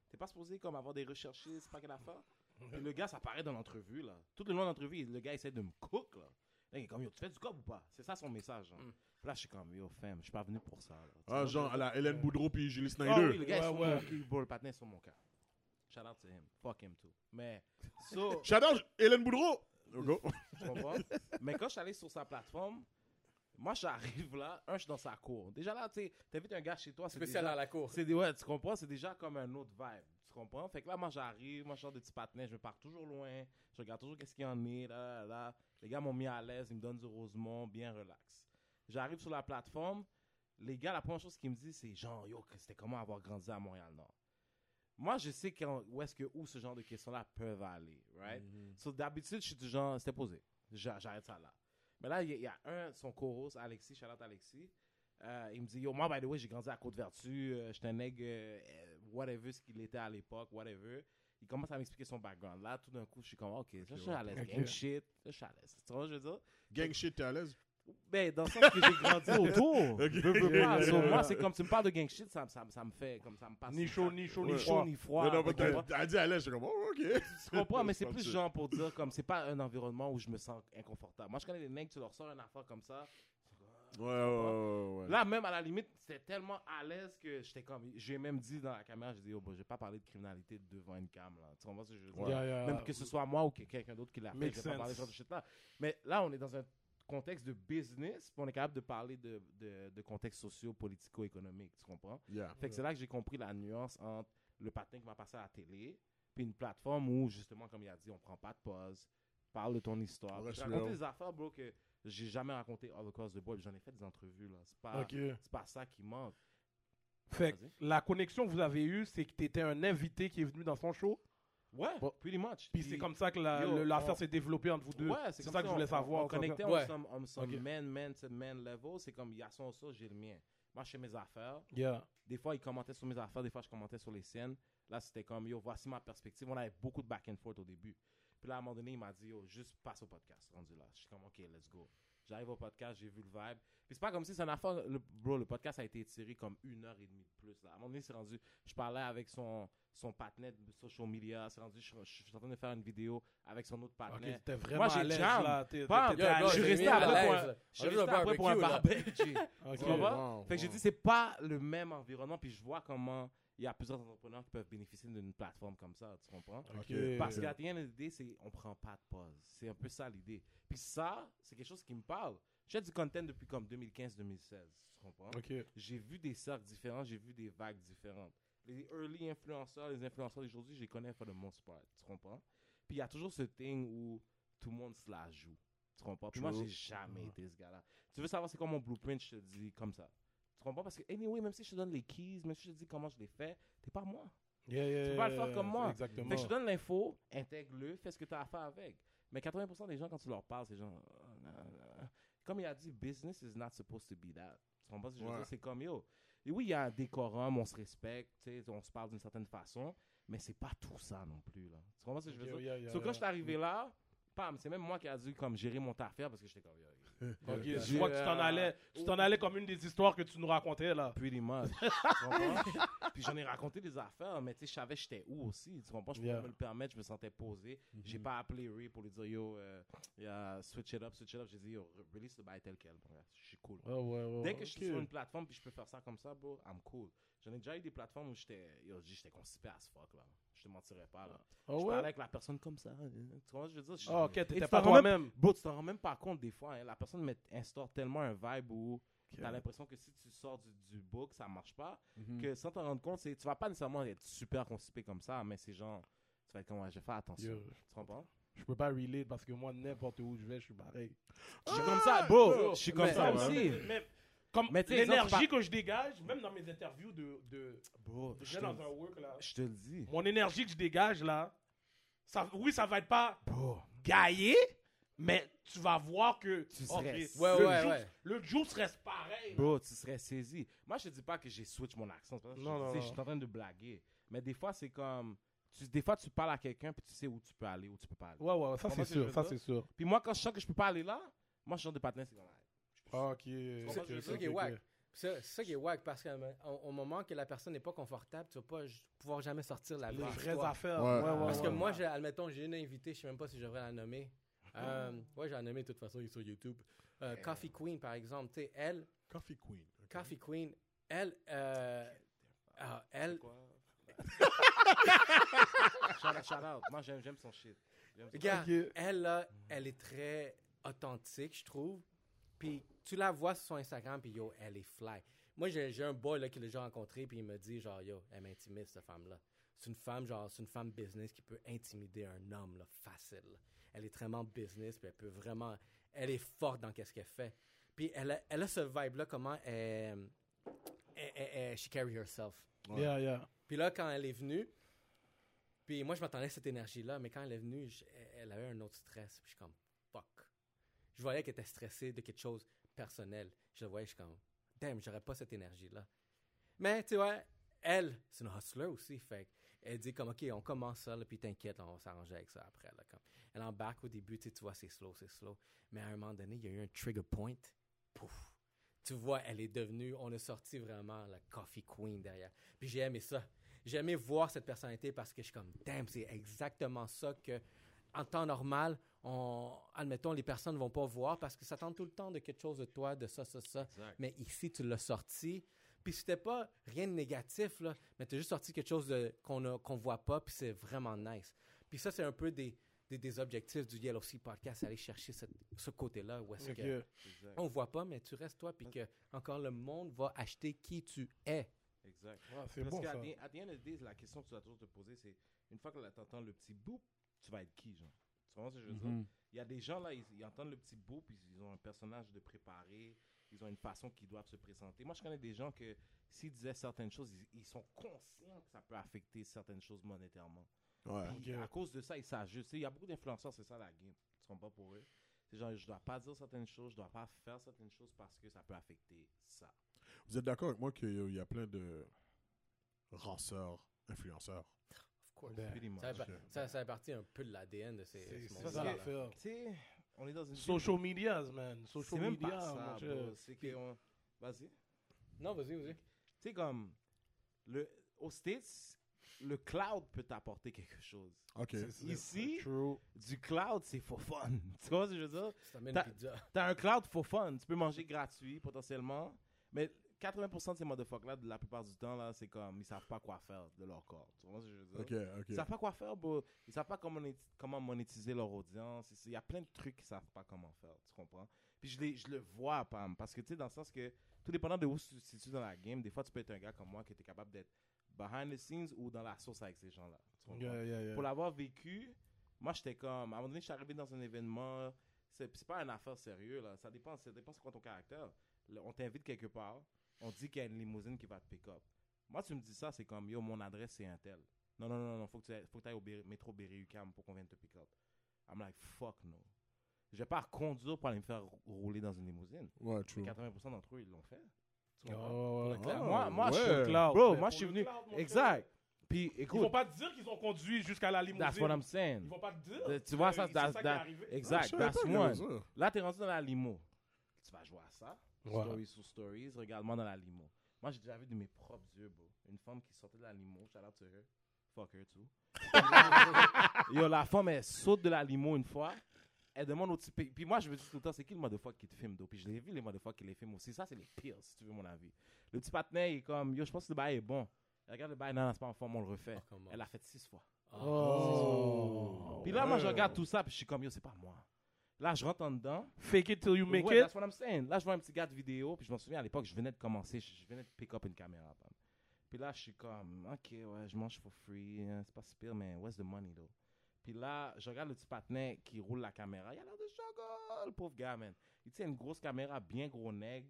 t'es pas supposé comme avoir des recherchistes, c'est pas quelle affaire. Le gars, ça paraît dans l'entrevue, là. Tout le long de l'entrevue, le gars essaie de me cook, là. Là, il est comme, yo, tu fais du cop ou pas? C'est ça son message. hein. Mm. Là, je suis comme, yo, femme, je suis pas venu pour ça. là. Tu Ah, vois, genre, à la Hélène Boudreau puis Julie Ah Snyder. oui, le gars, est Ouais, sur ouais. mon cul, bro, le patinet est sur mon cœur. Shout out to him. Fuck him too. Mais, so, J'adore Hélène Boudreau Go. tu comprends? Mais quand je suis allé sur sa plateforme, moi, j'arrive là, un, je suis dans sa cour. Déjà là, tu sais, t'invites un gars chez toi, c'est Spécial déjà, à la cour. c'est des, ouais, tu comprends? C'est déjà comme un autre vibe. Comprends? Fait que là, moi, j'arrive, moi, je sors des petits patinets, je me pars toujours loin, je regarde toujours qu'est-ce qu'il y en est, là, là, là. Les gars m'ont mis à l'aise, ils me donnent du Rosemont, bien relax. J'arrive sur la plateforme, les gars, la première chose qu'ils me disent, c'est genre, yo, c'était comment avoir grandi à Montréal-Nord. Moi, je sais quand, où est-ce que, où ce genre de questions-là peuvent aller, right? So, d'habitude, je suis du genre, c'était posé. J'a- J'arrête ça là. Mais là, il y, a- il y a un, son co-host, Alexis, Charlotte Alexis. euh, il me dit, yo, moi, by the way, j'ai grandi à Côte-Vertu. euh, J'étais un nègre, euh, whatever ce qu'il était à l'époque, whatever. Il commence à m'expliquer son background. Là, tout d'un coup, je suis comme, ok, ça, je suis à l'aise. Gang shit, je suis à l'aise. Tu vois, ce que je veux dire? Gang shit, t'es à l'aise? Ben, dans le sens que j'ai grandi autour. Je veux pas. So, moi, c'est comme tu me parles de gang shit, ça, ça, ça me fait, comme ça me passe. Ni chaud, ni chaud, ni froid. ni froid. Non, non, mais t'as- dit à l'aise, j'étais comme, oh, ok. Tu comprends, mais c'est plus genre pour dire comme c'est pas un environnement où je me sens inconfortable. Moi, je connais des nègres, tu leur sors une affaire comme ça. Ouais, ouais, ouais, ouais. Là, même à la limite, c'était tellement à l'aise que j'étais comme. J'ai même dit dans la caméra, j'ai dit, oh, bon, je vais pas parler de criminalité devant une cam. Là. Tu comprends ce que je veux dire? Yeah, yeah. Même que ce soit moi ou que quelqu'un d'autre qui l'a fait, je vais pas parler de ce shit là. Mais là, on est dans un contexte de business, puis on est capable de parler de, de, de contexte socio-politico-économique. Tu comprends? Yeah. Fait que c'est là que j'ai compris la nuance entre le patin qui m'a passé à la télé, puis une plateforme où, justement, comme il a dit, on prend pas de pause, parle de ton histoire. Real. des affaires, bro, que j'ai jamais raconté all across the board. J'en ai fait des entrevues, là. C'est pas, c'est pas ça qui manque. Fait que la connexion que vous avez eue, c'est que tu étais un invité qui est venu dans son show? Ouais, Bon. pretty much. Puis c'est comme ça que la- yo, le- l'affaire on- s'est développée entre vous deux. Ouais, c'est comme ça que je voulais on- savoir. On, on connectait some, on some Ok. man, man to man level. C'est comme, il y a son ça, j'ai le mien. Moi, je fais mes affaires. Yeah. Des fois, il commentait sur mes affaires, des fois, je commentais sur les scènes. Là, c'était comme, yo, voici ma perspective. On avait beaucoup de back and forth au début. Puis là, à un moment donné, il m'a dit, yo, juste passe au podcast, rendu là. Je suis comme, OK, let's go. J'arrive au podcast, j'ai vu le vibe. Puis c'est pas comme si c'est une affaire, le, bro, le podcast a été étiré comme une heure et demie de plus. Là. À un moment donné, c'est rendu, je parlais avec son, son partenaire de social media, c'est rendu, je, je suis en train de faire une vidéo avec son autre partenaire. t'étais vraiment j'ai à l'aise là. T'es- Bam. l'aise. je suis j'ai resté après pour un, je suis resté après pour un barbecue, là. barbecue. Ok. Tu comprends? Wow, Fait que j'ai dit, c'est pas le même environnement, puis je vois comment il y a plusieurs entrepreneurs qui peuvent bénéficier d'une plateforme comme ça, tu comprends? Ok. Parce qu'à the day, c'est on prend pas de pause. C'est un peu ça l'idée. Puis ça, c'est quelque chose qui me parle. J'ai du content depuis comme 2015-2016, tu comprends? J'ai vu des cercles différents, j'ai vu des vagues différentes. Les early influenceurs, les influenceurs d'aujourd'hui, je les connais for the most part, tu comprends? Puis il y a toujours ce thing où tout le monde se la joue. Tu comprends? Puis moi, j'ai jamais été ce gars-là. Tu veux savoir c'est quoi mon blueprint, je te dis comme ça. Comprends? Parce que, anyway, même si je te donne les keys, même si je te dis comment je les fais, t'es pas moi. Yeah, yeah, Tu peux pas le faire comme moi. Exactement. Fait que je te donne l'info, intègre-le, fais ce que tu as à faire avec. Mais 80% des gens, quand tu leur parles, c'est genre. non. Comme il a dit, business is not supposed to be that. Tu comprends ce que je veux Ouais. dire? C'est comme, yo. Et oui, il y a un décorum, on se respecte, on se parle d'une certaine façon, mais c'est pas tout ça non plus, là. Tu comprends ce que je veux dire? So, quand je suis arrivé là, pam, c'est même moi qui a dû comme gérer mon affaire parce que j'étais comme, yo, Ok, J'ai, je vois que tu t'en euh, allais, tu t'en allais comme une des histoires que tu nous racontais là. pretty much. tu comprends? Puis j'en ai raconté des affaires, mais tu sais, je savais j'étais où aussi. Tu comprends? Je pouvais Yeah. me le permettre, je me sentais posé. Mhm. J'ai pas appelé Ray pour lui dire, yo, euh, yeah, switch it up, switch it up. J'ai dit, yo, re- release le bail tel quel. Bon, Je suis cool. Ouais, ouais, ouais. Dès que je suis ok. sur une plateforme puis je peux faire ça comme ça, bro, I'm cool. J'en ai déjà eu des plateformes où j'étais, yo, j'étais constipé as fuck, là. Je te mentirais pas, là. Ah je ouais? parlais avec la personne comme ça. hein, Tu comprends ce que je veux dire? Je- Ah, ok, t'étais pas toi-même. Bro, tu t'en rends même pas compte des fois. hein. La personne instaure tellement un vibe où Ok. t'as l'impression que si tu sors du, du book, ça marche pas. Mhm. Que sans t'en rendre compte, tu vas pas nécessairement être super constipé comme ça, mais c'est genre, tu vas être comme, ouais, je vais faire attention. Yo, Tu comprends? je peux pas relate parce que moi, n'importe où je vais, je suis pareil. Je suis comme ça, bro. Yo, Je suis comme mais- ça ouais. aussi. Mais, comme l'énergie que je dégage, même dans mes interviews de. de Bro, je te, dans un work là. je te le dis. Mon énergie que je dégage là, ça, oui, ça va être pas Bro, gaillé, mais tu vas voir que. Tu serais- Ouais, le ouais, juice- ouais. Le juice reste pareil. bro, tu serais saisi. Moi, je te dis pas que j'ai switch mon accent. que Non, je, non, non. je suis en train de blaguer. Mais des fois, c'est comme. Tu, des fois, tu parles à quelqu'un puis tu sais où tu peux aller, où tu peux pas aller. Ouais, ouais, ça c'est sûr, ça c'est sûr. Puis moi, quand je sens que je peux pas aller là, moi, je suis genre de patin, c'est comme. Ah, Ok. C'est ça qui est wack. C'est ça qui est wack parce qu'au au moment que la personne n'est pas confortable, tu vas pas pouvoir jamais sortir la Les vraie vraies affaires. Ouais. Ouais, ouais, Parce que ouais. moi, j'ai- admettons, j'ai une invitée, je sais même pas si je devrais la nommer. Euh, ouais, j'ai la nommé de toute façon, il est sur YouTube. Euh, Coffee Queen, par exemple, tu sais, elle, Coffee Queen. ok. Coffee Queen, elle, euh, ah, elle, shout, out, shout out. Moi, j'aime, son shit. Regarde, Ok. elle, là, elle est très authentique, je trouve. Puis tu la vois sur son Instagram, puis yo, elle est fly. Moi, j'ai un boy là, qui l'a déjà rencontré, puis il me dit, genre, yo, elle m'intimide, cette femme-là. C'est une femme, genre, c'est une femme business qui peut intimider un homme, là, facile. là. Elle est vraiment business, puis elle peut vraiment. Elle est forte dans qu'est-ce qu'elle fait. Puis elle a, elle a ce vibe-là, comment elle, elle- elle- elle- she carry herself. Ouais. Yeah, yeah. Puis là, quand elle est venue, puis moi, je m'attendais à cette énergie-là, mais quand elle est venue, je- elle avait un autre stress. Puis je suis comme, fuck. Je voyais qu'elle était stressée de quelque chose personnel. Je le voyais, je suis comme, damn, j'aurais pas cette énergie-là. Mais, tu vois, elle, c'est une hustler aussi. Fait elle dit comme, OK, on commence ça, là, puis t'inquiète, on va s'arranger avec ça après. Elle embarque au début, tu vois, c'est slow, c'est slow. Mais à un moment donné, il y a eu un trigger point. Pouf. Tu vois, elle est devenue, on a sorti vraiment la coffee queen derrière. Puis j'ai aimé ça. J'ai aimé voir cette personnalité parce que je suis comme, damn, c'est exactement ça que, en temps normal, on, admettons, les personnes vont pas voir parce que ça tente tout le temps de quelque chose de toi, de ça, ça, ça. Exact. Mais ici, tu l'as sorti. Puis c'était pas rien de négatif, là, mais tu as juste sorti quelque chose qu'on a- qu'on voit pas, puis c'est vraiment nice. Puis ça, c'est un peu des, des, des objectifs du Yellow Sea Podcast, aller chercher cette- ce côté-là où est-ce Ok. que on voit pas, mais tu restes toi, puis que encore le monde va acheter qui tu es. Exact. Ah, c'est Parce bon qu'à ça. the- at the end of the day, la question que tu dois toujours te poser, c'est une fois que là, t'entends le petit boop, tu vas être qui, genre Tu comprends ce que je veux dire? Mhm. Il y a des gens là, ils, ils entendent le petit boop, puis ils ont un personnage de préparé, ils ont une façon qu'ils doivent se présenter. Moi, je connais des gens que s'ils disaient certaines choses, ils, ils sont conscients que ça peut affecter certaines choses monétairement. Ouais. Puis, Ok. À cause de ça, ils s'ajustent. Il y a beaucoup d'influenceurs, c'est ça la game. Tu comprends pas pour eux? C'est genre, je dois pas dire certaines choses, je dois pas faire certaines choses parce que ça peut affecter ça. Vous êtes d'accord avec moi qu'il y a plein de ranceurs, influenceurs? Of course. Ben, Pretty much. Ça, fait- ça, ça fait partie un peu de l'ADN de ces, C'est ce l'affaire. Tu sais, on est dans une. Social medias, man. C'est Social même media. C'est que. on- Vas-y. Non, vas-y, vas-y. Tu sais, comme. Le, aux States, le cloud peut t'apporter quelque chose. OK. Ici- True. Du cloud, c'est for fun. Tu vois ce que je veux dire? Ça t'amène T'as- une pizza. T'as un cloud for fun. Tu peux manger gratuit, potentiellement. Mais 80% de ces motherfuckers-là, la plupart du temps, là, c'est comme, ils savent pas quoi faire de leur corps. Tu vois ce que je veux dire? OK, OK. Ils savent pas quoi faire, bro. Ils savent pas comment, monéti- comment monétiser leur audience. Il y a plein de trucs qu'ils savent pas comment faire, tu comprends? Puis je, les- je le vois, Pam, parce que, tu sais, dans le sens que, tout dépendant de où tu te situes dans la game, des fois, tu peux être un gars comme moi qui était capable d'être behind the scenes ou dans la source avec ces gens-là. tu comprends? Yeah, yeah, yeah. Pour l'avoir vécu, moi, j'étais comme, à un moment donné, je suis arrivé dans un événement, c'est pas une affaire sérieuse, là. Ça dépend, ça dépend c'est quoi ton caractère. On t'invite quelque part, on dit qu'il y a une limousine qui va te pick up. Moi, tu me dis ça, c'est comme, yo, mon adresse, c'est un tel. Non, non, non, non, faut que tu ailles, faut que ailles au métro Berry-UQAM pour qu'on vienne te pick up. I'm like, fuck no. Je vais pas conduire pour aller me faire rouler dans une limousine. Ouais, Mais true. 80% d'entre eux, ils l'ont fait. Tu? Oh, cloud. Moi, moi, Ouais. je suis Cloud. Bro, Mais moi, je suis venu. cloud, mon frère. Exact. Puis, Ils vont écoute, pas te dire qu'ils ont conduit jusqu'à la limousine. that's what I'm saying. Ils vont pas te dire. Tu vois, ça, c'est that's- ça qui est that- arrivé. Je exact, savais that's one. Là, t'es rendu dans la limo. Tu vas jouer à ça. Ouais. Stories sur stories. Regarde-moi dans la limo. Moi, j'ai déjà vu de mes propres yeux, bro. Une femme qui sortait de la limo. Shout out to her. Fuck her, too. Yo, la femme, elle saute de la limo une fois. Elle demande au type. Puis moi, je me dis tout le temps, c'est qui le motherfucker qui te filme, d'eau? Puis je l'ai vu, les motherfuckers qui les filment aussi. Ça, c'est les pires, si tu veux mon avis. Le petit patinet, il est comme, yo, je pense que le bail est bon. Elle regarde le bail, non, non, c'est pas en forme, on le refait. Oh. Elle l'a fait six fois. Oh. Puis là, moi, je regarde tout ça, puis je suis comme, yo, c'est pas moi. Là, je rentre en dedans. Fake it till you make Ouais, it. that's what I'm saying. Là, je vois un petit gars de vidéo, puis je me souviens à l'époque, je venais de commencer, je, je venais de pick up une caméra. bam. Puis là, je suis comme, ok, ouais, je mange for free, hein, c'est pas si pire, mais where's the money, though? Puis là, je regarde le petit patinet qui roule la caméra. Il a l'air de struggle, le pauvre gars, man. Il tient une grosse caméra, bien gros nègre.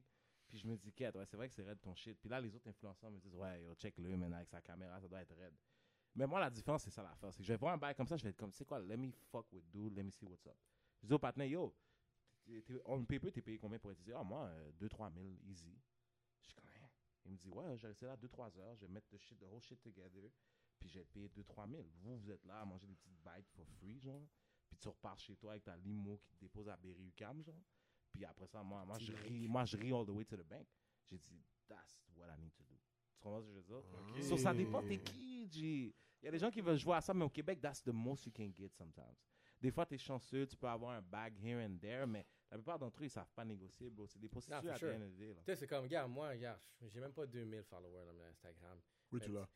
Puis je me dis, quête, ouais, c'est vrai que c'est raide ton shit. Puis là, les autres influenceurs me disent, ouais, yo, check-le, man, avec sa caméra, ça doit être raide. Mais moi, la différence, c'est ça l'affaire. C'est que je vais voir un bail comme ça, je vais être comme, c'est quoi, let me fuck with dude, let me see what's up. Je dis au yo, t'es- t'es- on paper, t'es payé combien pour être ici? Ah, moi, 2-3 000, easy. Je suis comme, hein? Il me dit, ouais, je vais rester là 2-3 heures, je vais mettre the shit, the whole shit together, puis je vais te payer 2-3 000. Vous, vous êtes là à manger des petites bites for free, genre, puis tu repars chez toi avec ta limo qui te dépose à Berry-UQAM, genre. Puis après ça, moi, moi, je ris, moi, je ris all the way to the bank. J'ai dit, that's what I need to do. Tu comprends ce que je veux dire? Ok. So, ça dépend t'es qui, G? Il y a des gens qui veulent jouer à ça, mais au Québec, that's the most you can get sometimes. Des fois, t'es chanceux, tu peux avoir un bag here and there, mais la plupart d'entre eux, ils savent pas négocier, bro. C'est des prostituées for à sure. là. Tu sais, c'est comme, regarde, moi, regarde, j'ai même pas 2000 followers dans mon Instagram. Oui, tu l'as.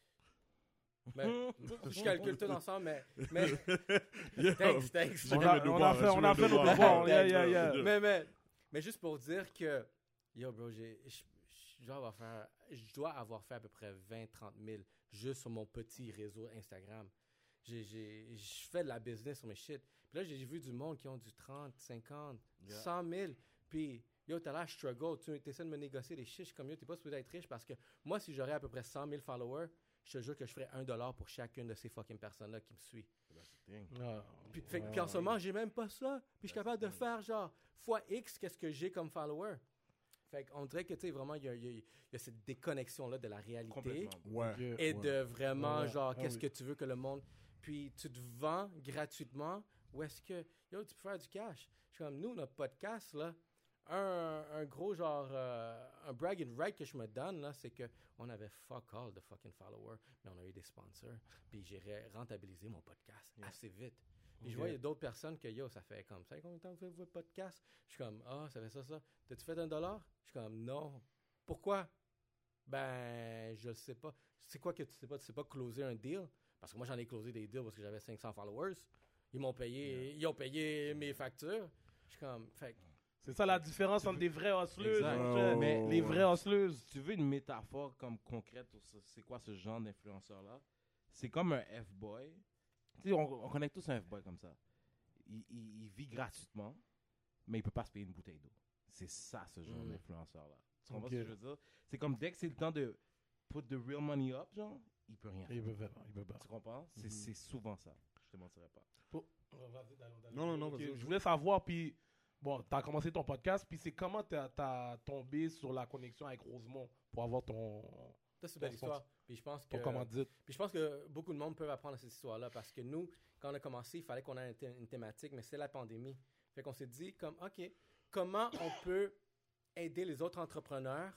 Mais, je calcule tout ensemble, mais, mais thanks, thanks. On a, on a fait, on a fait nos devoirs. Yeah, yeah, yeah. Yeah. mais, mais, mais juste pour dire que, yo, bro, j'ai, je, dois avoir fait, je dois avoir fait à peu près 20, 30 000 juste sur mon petit réseau Instagram. J'ai, j'ai, je fais de la business sur mes shit. Puis là, j'ai vu du monde qui ont du 30, 50, Yeah. 100 000. Puis, yo, t'as l'air struggle. Tu essaies de me négocier des shit. Je suis comme, yo, t'es pas supposé être riche parce que moi, si j'aurais à peu près 100 000 followers, je te jure que je ferais un dollar pour chacune de ces fucking personnes-là qui me the thing. Ah, Puis, fait- ouais. puis en ce moment, j'ai même pas ça. Puis je suis capable de faire genre fois X qu'est-ce que j'ai comme follower. Fait qu'on dirait que, tu sais, vraiment, il y a, il y a- il y a cette déconnexion-là de la réalité Complètement. Ouais. Et ouais. de vraiment, genre, Ah qu'est-ce oui. que tu veux que le monde. Puis tu te vends gratuitement ou est-ce que, yo, tu peux faire du cash? Je suis comme, nous, notre podcast, là, un, un gros genre, euh, un brag and right que je me donne, là, c'est que on avait fuck all de fucking followers, mais on a eu des sponsors, puis j'ai rentabilisé mon podcast Yeah. assez vite. Puis je Ok. vois, il y a d'autres personnes que, yo, ça fait comme, ça combien de temps que vous faites votre podcast? Je suis comme, ah, ça fait ça, ça. T'as-tu fait un dollar? Je suis comme, non. Pourquoi? Ben, je sais pas. C'est quoi que tu sais pas? Tu sais pas closer un deal? Parce que moi, j'en ai closé des deals parce que j'avais 500 followers. Ils m'ont payé, ils ont payé mes factures. Je suis comme, fait C'est ça la différence entre des. Exact. mon frère. Mais les vrais hustlers. Si tu veux une métaphore comme concrète, c'est quoi ce genre d'influenceur-là? C'est comme un F-boy. Tu sais, on, on connaît tous un F-boy comme ça. Il, il- il vit gratuitement, mais il peut pas se payer une bouteille d'eau. C'est ça, ce genre Mm. d'influenceur-là. Tu comprends ce que je veux dire? C'est comme dès que c'est le temps de put the real money up, genre, il peut rien faire. Il peut pas. Il peut pas. Tu comprends? C'est Mhm. souvent ça. Je te mentirais pas. Non, non, non. Je voulais savoir, puis, bon, t'as commencé ton podcast, puis c'est comment t'as as tombé sur la connexion avec Rosemont pour avoir ton, ça, c'est une belle histoire. Puis je pense que. Puis je pense que beaucoup de monde peuvent apprendre à cette histoire-là parce que nous, quand on a commencé, il fallait qu'on ait une thématique, mais c'est la pandémie. Fait qu'on s'est dit, comme, OK, comment on peut aider les autres entrepreneurs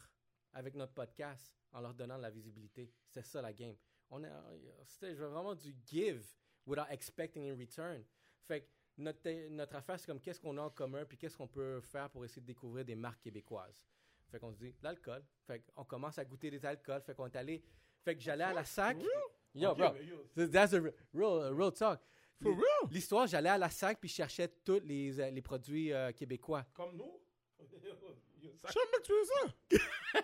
avec notre podcast en leur donnant de la visibilité? C'est ça la game. On a, c'était vraiment du give without expecting in return. Fait que notre, notre affaire, c'est comme qu'est-ce qu'on a en commun, puis qu'est-ce qu'on peut faire pour essayer de découvrir des marques québécoises. Fait qu'on se dit, l'alcool. Fait qu'on commence à goûter des alcools. Fait qu'on est allé. Fait que j'allais à la sac. Yo, bro. yo, That's a re- real, real talk. For real? L'histoire, j'allais à la sac puis je cherchais tous les, euh, les produits euh, québécois. Comme nous? Yo, ça- Je pas que tu fais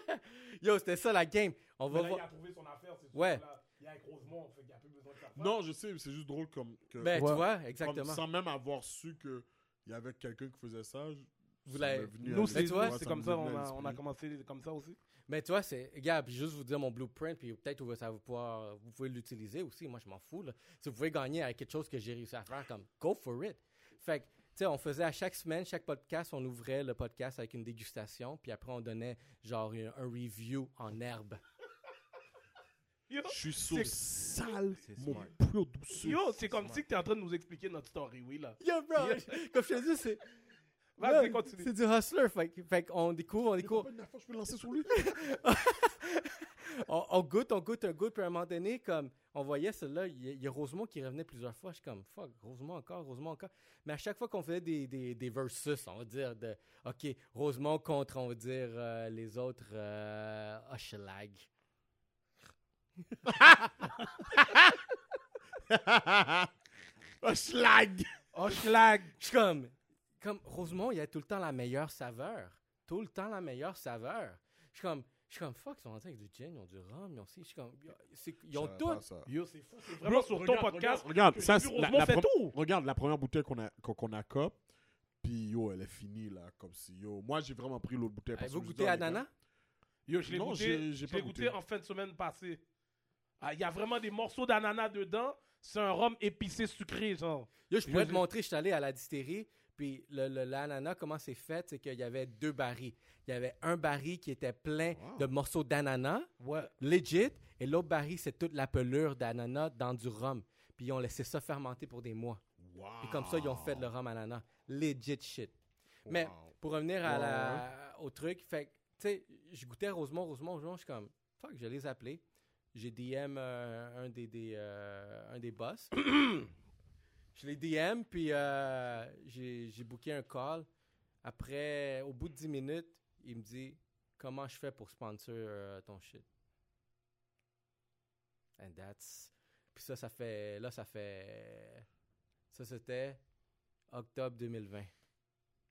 ça? Yo, c'était ça la game. On Mais va là, il voir. a trouvé son affaire, c'est sûr. Ouais. Là, il y a Rosemont, fait qu'il a plus besoin de faire ça. Non, je sais, mais c'est juste drôle comme. Que, Ben, Ouais. tu vois, comme exactement. sans même avoir su qu'il y avait quelqu'un qui faisait ça. je- Vous l'avez- Nous, c'est c'est me comme ça, on a, on a commencé comme ça aussi. Mais tu vois, c'est. Regarde, puis juste vous dire mon blueprint, puis peut-être vous, ça va pouvoir, vous pouvez l'utiliser aussi. Moi, je m'en fous. Là. Si vous pouvez gagner avec quelque chose que j'ai réussi à faire, comme go for it. Fait que sais, on faisait à chaque semaine, chaque podcast, on ouvrait le podcast avec une dégustation, puis après on donnait genre un, un review en herbe. Yo, Je suis sur C'est- sale, C'est mon pur douceur. yo, c'est comme si que t'es en train de nous expliquer notre story, oui, là. Yo, bro, comme je te dis, c'est. Vas-y, Yo, continue. C'est du hustler. Fait, qu'on découvre, on découvre. pas une affaire, je peux lancer sur lui. on, on goûte, on goûte, on goûte, puis à un moment donné, comme, on voyait celui-là, il y, a- il y a Rosemont qui revenait plusieurs fois. Je suis comme, fuck, Rosemont encore, Rosemont encore. Mais à chaque fois qu'on faisait des, des, des versus, on va dire, de, OK, Rosemont contre, on va dire, euh, les autres, euh, Hochelag. Un slag. Hochelag. Je suis comme, comme, Rosemont, il y a tout le temps la meilleure saveur. Tout le temps la meilleure saveur. Je suis comme, je suis comme, fuck, ils sont rentrés avec du gin, ils ont du rhum, ils ont aussi, je suis comme, ils ont tout. Yo, c'est fou. C'est vraiment sur ton Regarde, podcast. Regarde, ça, la, fait tout. regarde la première bouteille qu'on a, qu'on a cop. Puis yo, elle est finie là, comme si yo. Moi, j'ai vraiment pris l'autre bouteille. parce Avez-vous goûté à ah, Nana? Yo, je l'ai goûté, je pas l'ai goûté goûté. en fin de semaine passée. Ah, Il y a vraiment des morceaux d'ananas dedans. C'est un rhum épicé sucré, genre. Yo, je pourrais te montrer, je suis allé à la distillerie, puis le, le- l'ananas, comment c'est fait, c'est qu'il y avait deux barils. Il y avait un baril qui était plein Wow. de morceaux d'ananas, Ouais. legit, et l'autre baril, c'est toute la pelure d'ananas dans du rhum. Puis ils ont laissé ça fermenter pour des mois. Wow. Et comme ça, ils ont fait le rhum ananas. Legit shit. Mais pour revenir à Ouais, la- au truc, fait tu sais, je goûtais Rosemont, Rosemont, Rosemont, je suis comme, fuck, je les appelés. J'ai DM euh, un des, des, euh, un des boss. je les DM, puis euh, j'ai j'ai booké un call. Après, au bout de 10 minutes, il me dit, comment je fais pour sponsor euh, ton shit? And that's... Puis ça, ça fait... Là, ça fait... Ça, c'était octobre 2020.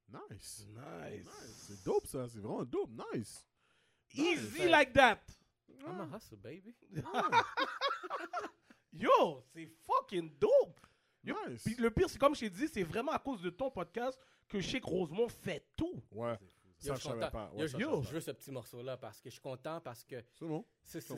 Nice. Nice. C'est dope ça, c'est vraiment dope. Nice. Easy Nice. like that. I'm a hustle, baby. Yo, c'est fucking dope. Yo, Nice. Puis le pire, c'est comme je t'ai dit, c'est vraiment à cause de ton podcast que Chic Rosemont fait tout. Ouais. Yo, Ça, je savais pas. Ouais, je, ça, je yo, savais je veux ce petit morceau-là parce que je suis content parce que. C'est bon. c'est, Ça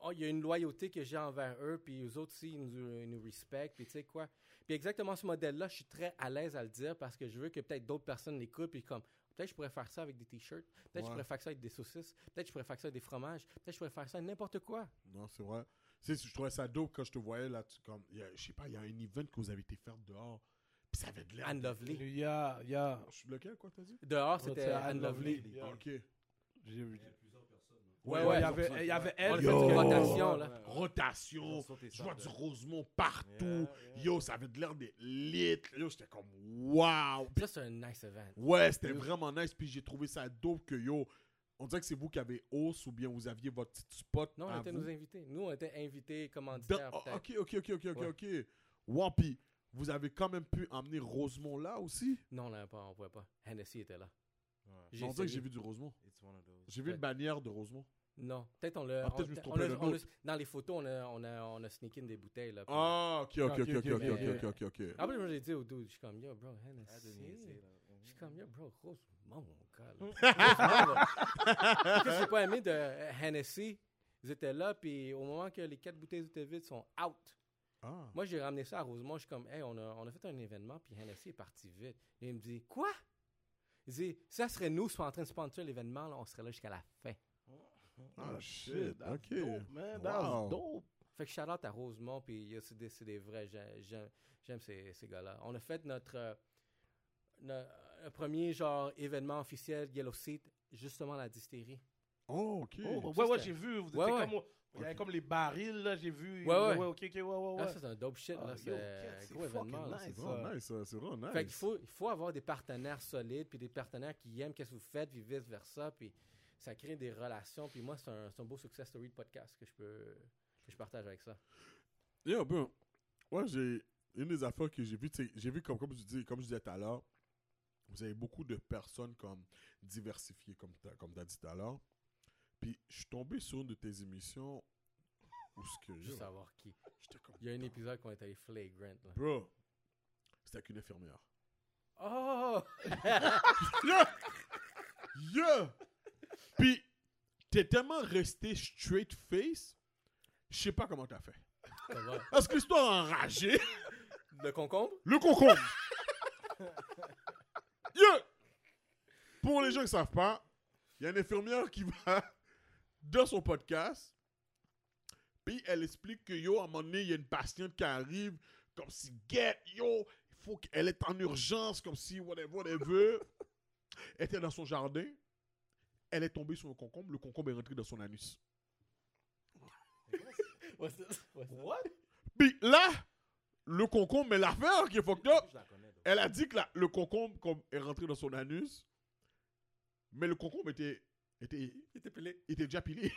oh, il y a une loyauté que j'ai envers eux, puis eux autres aussi, ils nous, ils nous respectent, puis tu sais quoi. Puis exactement ce modèle-là, je suis très à l'aise à le dire parce que je veux que peut-être d'autres personnes l'écoutent, puis comme, peut-être je pourrais faire ça avec des t-shirts, peut-être je Ouais. pourrais faire ça avec des saucisses, peut-être je pourrais faire ça avec des fromages, peut-être je pourrais faire ça avec n'importe quoi. Non, c'est vrai. Tu sais, je trouvais ça dope quand je te voyais là. tu- comme, il y a- je sais pas, il y a un event que vous avez été faire dehors. Puis ça avait de l'air. Anne Lovely. Yeah, yeah. Je suis lequel, quoi, t'as dit? Dehors, Ouais, c'était Anne Lovely. Lovely. Yeah. Ok. J'ai vu. Ouais, Ouais, ouais. il y avait, il y avait elle. Du rotation, là. Rotation. Je vois du Rosemont partout. Yeah, yeah. Yo, ça avait de l'air des lit. Yo, j'étais comme wow. Ça, c'est un nice event. Ouais, c'était vraiment nice. Puis j'ai trouvé ça dope que yo on dirait que c'est vous qui avez hausse ou bien vous aviez votre petit spot. Non, on était vous. invités. Nous, on était invités commanditaires. Dans... Ok, ok, ok, ok, ouais. ok, ok. Wampi, vous avez quand même pu emmener Rosemont là aussi Non, là, on ne pouvait pas. Hennessy était là. Ouais. On dirait que j'ai vu du Rosemont. J'ai vu une bannière de Rosemont. Non, peut-être on l'a. Ah, peut on, on, le, on dans les photos, on a, on a, on a sneak in des bouteilles. Là, ah, ok, ok, ok, ok, ok, ok, ok. okay, okay. Après, moi, j'ai dit au dude, je suis comme, yo, bro, Hennessy. Je suis comme, yo, bro, Rosemont, que j'ai pas aimé de Hennessy, ils étaient là, puis au moment que les quatre bouteilles étaient vides, sont out. Ah. Moi, j'ai ramené ça à Rosemont. Je suis comme, hey, on a, on a fait un événement, puis Hennessy est parti vite. Et il me dit, quoi? Il dit, si ça serait nous qui sommes en train de sponsor l'événement, là, on serait là jusqu'à la fin. Ah, shit, that's ok. Dope, man. That's Wow. dope. Fait que shout out à Rosemont, puis c'est des, c'est des vrais, j'ai- j'aime j'aime ces, ces gars-là. On a fait notre, euh, le premier genre événement officiel Yellow Seat, justement la distillerie. Oh, ok. Oh, ouais, ouais, j'ai vu. Vous étiez Ouais, ouais. comme. Il y avait comme les barils, là, j'ai vu. Ouais, ouais. ok, ok, ouais, ouais, Ah, ouais. ça, c'est un dope shit, Ah, là. C'est un c'est gros événement, là. nice. C'est vraiment nice, ça, c'est vraiment nice. Fait qu'il faut, il faut avoir des partenaires solides, puis des partenaires qui aiment qu'est-ce que vous faites, puis vice-versa, puis ça crée des relations. Puis moi, c'est un, c'est un beau success story de podcast que je peux que je partage avec ça. Yeah, ben, ouais, j'ai une des affaires que j'ai vu, tu sais, j'ai vu comme, comme, je dis, comme je disais tout à l'heure, vous avez beaucoup de personnes comme diversifiées, comme tu as, comme t'as dit tout à l'heure. Puis je suis tombé sur une de tes émissions où ce que yo, savoir qui. Il y a un épisode qu'on est allé flagrant, là. bro, c'était avec une infirmière. Oh! Yeah! Yeah! Puis t'es tellement resté straight face, je sais pas comment t'as fait. Parce que l'histoire enragée. Le concombre? Le concombre. Yo! Pour les gens qui ne savent pas, il y a une infirmière qui va dans son podcast, puis elle explique que yo, à un moment donné, il y a une patiente qui arrive, comme si, get, yo, il faut qu'elle est en urgence, comme si, whatever, whatever. Elle était dans son jardin, elle est tombée sur le concombre, le concombre est rentré dans son anus. This? Puis là, le concombre, mais l'affaire qui est fucked up, Elle a dit que la- le concombre comme, est rentré dans son anus, mais le concombre était, était, Il était pilé. était déjà pilé.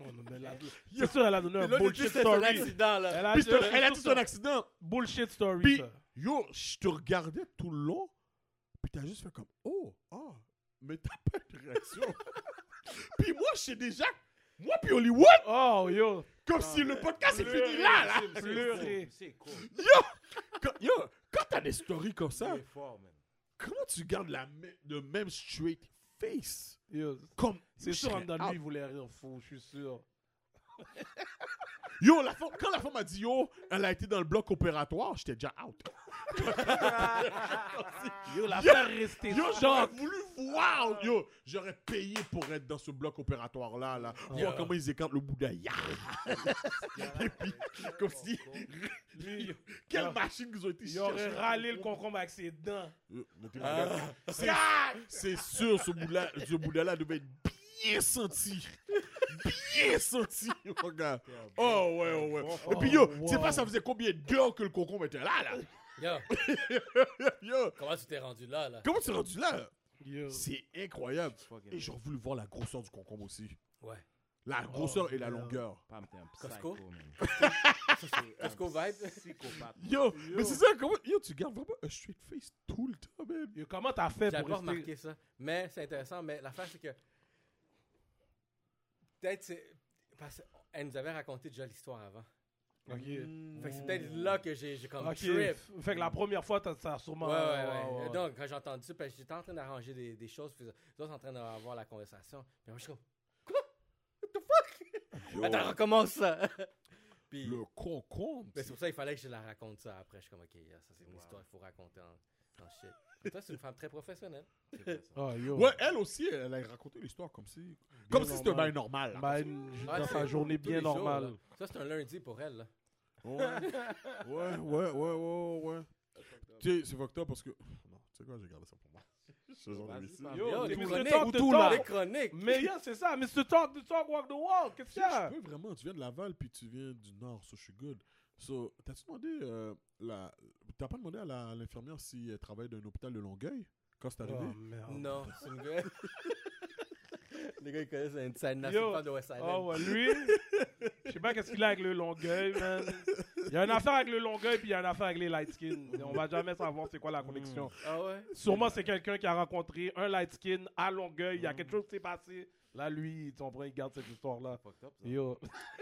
Oh, non, mais là- C'est sûr, elle a donné un bullshit story. accident, là. Elle a Puis dit, elle a son accident. Bullshit story, Puis, ça. yo, je te regardais tout le long, puis t'as juste fait comme, oh, ah, mais t'as pas de réaction. puis moi, je sais déjà, moi puis Hollywood, Oh, yo. comme si le podcast est fini là, là. c'est pleurer. C'est cool. Yo, yo, quand t'as des stories comme ça, Il est fort, man. comment tu gardes la, mê- le même straight face? Yo, Comme, C'est sûr, en serais dedans de out. lui, il voulait rire fou, je suis sûr. Yo, la femme- quand la femme a dit yo, elle a été dans le bloc opératoire, j'étais déjà out. Yo, la faire rester Yo, j'aurais voulu voir. Yo, j'aurais payé pour être dans ce bloc opératoire là, là. Voir comment ils écartent le bout d'un ya. Et puis, comme si, Lui, quelle Yo. machine qu'ils ont été il aurait chercher. râlé le concombre avec ses dents. Yo, mais t'es Ah. malade. C'est- C'est sûr, ce bout-là, ce bout-là devait être bien senti. Bien senti, mon gars. Oh, ouais, oh, ouais. Et puis, yo, tu sais wow. pas, ça faisait combien d'heures que le concombre était là, là? Yo, Yo, comment tu t'es rendu là, là? comment tu es rendu là? Yo. C'est incroyable. Et j'aurais voulu voir la grosseur du concombre aussi. Ouais. La grosseur Oh, et la merde. longueur. Pam, t'es un Costco? Costco vibe? Yo, mais c'est ça, comment, yo, tu gardes vraiment un straight face tout le temps, man. Yo, comment t'as fait pour pas rester... remarqué ça. Mais c'est intéressant. Mais l'affaire, c'est que. Peut-être c'est. Parce qu'elle nous avait raconté déjà l'histoire avant. Ok. Fait que c'est peut-être là que j'ai j'ai comme Ok. trip. Fait que la première fois, t'as ça a sûrement... Ouais, ouais, ouais. Donc, quand j'ai entendu ça, parce que j'étais en train d'arranger des, des choses, puis les autres en train d'avoir la conversation. Puis moi, je suis comme, quoi? What the fuck? Yo, Attends, recommence ça. puis, le concombre. mais c'est pour ça qu'il fallait que je la raconte ça après. Je suis comme, ok, yeah, ça c'est une histoire qu'il faut raconter en, en shit. Mais toi, c'est une femme très professionnelle. C'est vrai, ça. Oh, yo. Ouais, elle aussi, elle a raconté l'histoire comme si. Comme si c'était un normal. bail normal. là. Ben, dans c'est sa journée bien jours, normale. Ça, c'est un lundi pour elle. Là. Ouais, ouais, ouais, ouais, ouais, ouais. Tu sais, c'est fucked up parce que. Non, tu sais quoi, j'ai gardé ça pour moi. Ce genre Vas-y, d'émission. parle. Yo, Yo, les chroniques, tout, là. Les chroniques? Mais yeah, c'est ça. Mr. Talk the Talk, walk the walk. Qu'est-ce qu'il y a? Je peux vraiment, tu viens de Laval puis tu viens du Nord, so je suis good. So, t'as-tu demandé, euh, la... t'as pas demandé à la- à l'infirmière si elle travaille dans un hôpital de Longueuil? Quand c'est arrivé? Oh, merde. Non, c'est une gueule. Les gars, ils connaissent Yo. nationale de West Island. Oh, ouais, lui, je sais pas qu'est-ce qu'il a avec le Longueuil, man. Il y a une affaire avec le Longueuil, puis il y a une affaire avec les light skin. On va jamais savoir c'est quoi la connexion. Ah ouais? Sûrement, c'est quelqu'un qui a rencontré un light skin à Longueuil. Il y a quelque chose qui s'est passé. Là, lui, tu comprends, il garde cette histoire-là. Fucked up, ça. Yo.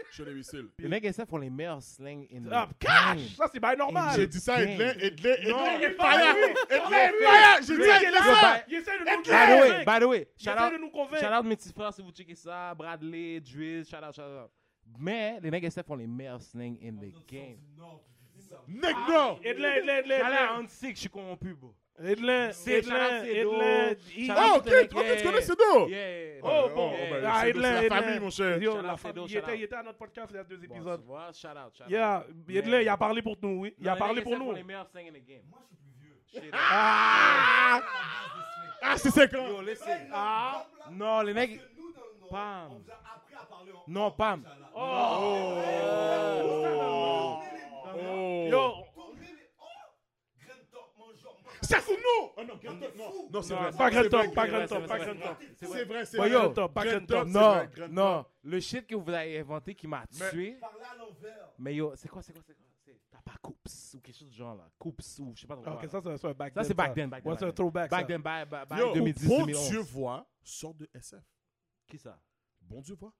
Je suis un imbécile. Les mecs SF font les meilleurs slangs in Ah, the cash! game. Ça, c'est bien normal. J'ai dit ça à Edlin, Edlin, Non, Edlin, il est fire! Edlin fire! J'ai dit à il est Edlin ça! Il essaie de nous By the way, convaincre. by the way, shout out, convaincre. shout out mes petits frères si vous checkez ça, Bradley, Driz, shout out, shout out. Mais les mecs SF font les meilleurs slangs in the game. Nick, non! Edlin, Edlin, Edlin, Shout out Edlin. on sick, je suis corrompu, bro. Shout Oh, out ok, to the ok, mec, tu connais yeah. Cedo? Yeah. Oh, bon. Oh, ben, Ah, c'est Edlin, c'est la Edlin. famille, mon cher. Yo, Shout la out il shout était, out. il était à notre podcast il y a deux Bon, épisodes. tu vois, shout out, shout out. Yeah, Edlin, il a parlé pour nous, oui. Il a Non, parlé les pour nous. font les meilleurs slangs in the game. Moi, je suis plus vieux. Ah! Ah, c'est 5 ans! Yo, listen. Ah, non, les mecs. Pam. Non, Pam. Oh! Oh! Yo, Ça, c'est nous! Oh non, c'est vrai. pas c'est Grand vrai, Top, pas c'est pas Top. C'est vrai, c'est vrai. pas c'est Non, non. Le shit que vous avez inventé qui m'a tué. Mais yo, c'est quoi, c'est quoi, c'est quoi? C'est- T'as pas Coops ou quelque chose du genre là. Coops ou je sais pas trop Ok, quoi. ça, c'est- c'est un back Ça, then, c'est back then, back then, Ouais, c'est un back throwback, Back ça. then, by Yo, 2010, Bon 2011. Dieu voit sort de SF. Qui ça? Bon Dieu voit.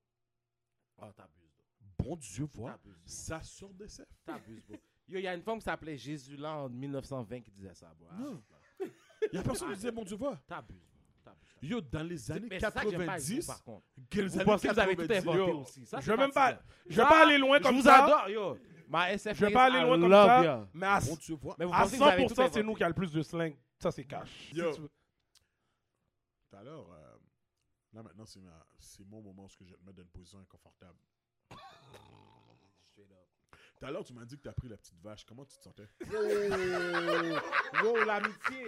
Oh, t'abuses. Bon Dieu voit. Ça sort de SF. T'abuses, bro. Yo, il y a une femme qui s'appelait Jésus là en 1920 qui disait ça, bro. Non. Il y a personne qui disait bon Dieu voit. T'abuses. Yo, dans les années Mais c'est ça que j'aime pas avec vous, 90, par contre. quelles Vous années pensez que vous avez tout 90? inventé Yo, aussi? Ça, Je c'est vais même pas, fatigant. je vais pas aller loin Je comme vous ça. adore, yo. My SF Je vais pas aller loin comme ça, mais à, Bon, tu vois. Mais vous à pensez que vous avez tout 100%, c'est nous qui a le plus de slang. Ça, c'est cash. Yo. Si tu veux. Tout à l'heure, euh, là maintenant, c'est ma- c'est mon moment où je vais te mettre dans une position inconfortable. Tout à l'heure, tu m'as dit que tu as pris la petite vache. Comment tu te sentais? Wow, l'amitié.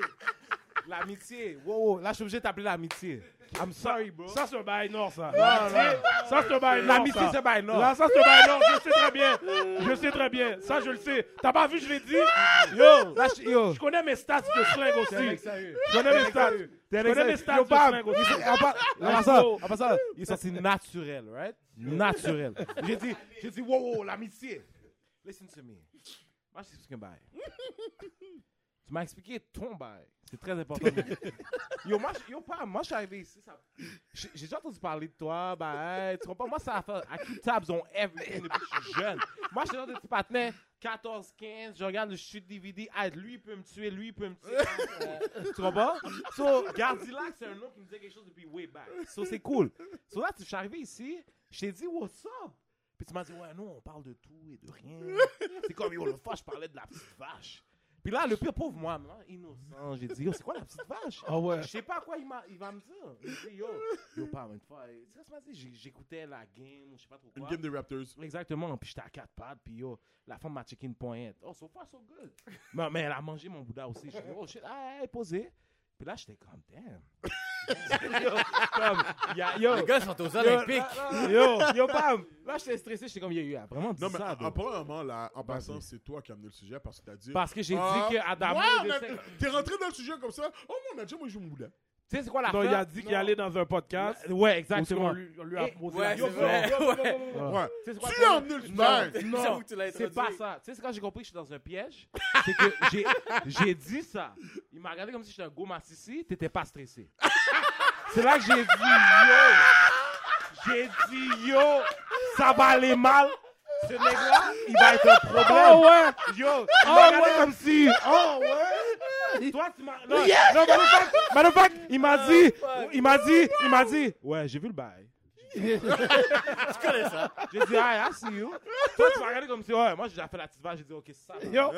L'amitié. Wow, wow. Là, je suis obligé de t'appeler l'amitié. I'm sorry, bro. Ça, c'est un bail nord, ça. non. Ça, c'est un bail nord. L'amitié, c'est by no. Là, ça, c'est un bail nord. Je sais très bien. Je sais très bien. Ça, je le sais. T'as pas vu, je l'ai dit? Yo, Là, je, yo. je connais mes stats de un mec aussi. Je connais mes stats. Je un connais mes stats de bam. slang aussi. Let's ça, part ça, il est sorti naturel, right? Naturel. J'ai dit, j'ai dit, wow, wow, l'amitié. Listen to me. Moi, je t'explique un bail. Tu m'as expliqué ton bail. C'est très important. yo, moi, je- yo, pas, moi, je suis arrivé ici. J'ai déjà entendu parler de toi. Bah, hey, tu comprends? Moi, ça a fait. À keep tabs on everything depuis que je suis jeune. Moi, je suis dans des petits partenaires 14, 15. Je regarde le chute DVD. Ah, lui, il peut me tuer. Lui, il peut me tuer. Euh, tu comprends? So, Gardilac, c'est un nom qui me disait quelque chose depuis way back. So, c'est cool. So, là, tu- je suis arrivé ici. Je t'ai dit, what's up? Puis tu m'as dit, ouais, non, on parle de tout et de rien. c'est comme, yo, le fois, je parlais de la petite vache. Puis là, le pire pauvre moi, innocent, j'ai dit, yo, c'est quoi la petite vache? Ah ouais. Je sais pas quoi il, m'a- il va me dire. Il me dit, yo, yo, pas une fois. Tu sais m'a dit? J'écoutais la game, je sais pas trop Une quoi. game des Raptors. Exactement. Puis j'étais à quatre pattes, puis yo, la femme m'a checké une pointe. Oh, so far, so good. mais, mais elle a mangé mon Bouddha aussi. J'ai dit, oh shit, ah, elle est posée. Puis là, j'étais comme, damn. yo, comme, y a, yo. Les gars sont aux yo, Olympiques. Yo, yo, bam. Là, j'étais stressé. J'étais comme, yo, yo, vraiment dit Non, mais ça. en, bro. en là, en passant, c'est toi qui as amené le sujet parce que tu as dit. Parce que j'ai Ah, dit que Adamo ouais, on a- T'es rentré dans le sujet comme ça. Oh, mon a déjà, moi, je mon boudin. Tu sais, c'est quoi la Non, il a dit qu'il allait dans un podcast. Ouais, exactement. lui, on lui a Et- posé Ouais, la c'est question? vrai. Yo, yo, yo, yo, yo, yo. Ouais. Tu sais, c'est quoi Tu le as problème? amené le Non, sujet. non, J'avoue que tu l'as c'est introduit? pas ça. Tu sais, c'est quand j'ai compris que je suis dans un piège, c'est que j'ai, j'ai dit ça. Il m'a regardé comme si j'étais un go massissi, t'étais pas stressé. C'est là que j'ai dit, yo, j'ai dit, yo, ça va aller mal. Ce nègre-là, il va être un problème. Oh ouais! Yo, il m'a regardé comme si, oh ouais. Toi, tu m'as, non, non, matter of fact, matter of fact, il m'a dit, il m'a dit, il m'a dit, ouais, j'ai vu le bail. Tu connais ça? J'ai dit, ah, I see you. Toi, tu m'as regardé comme si, ouais, moi, j'ai déjà fait la petite vache. J'ai dit, ok, c'est ça. Yo,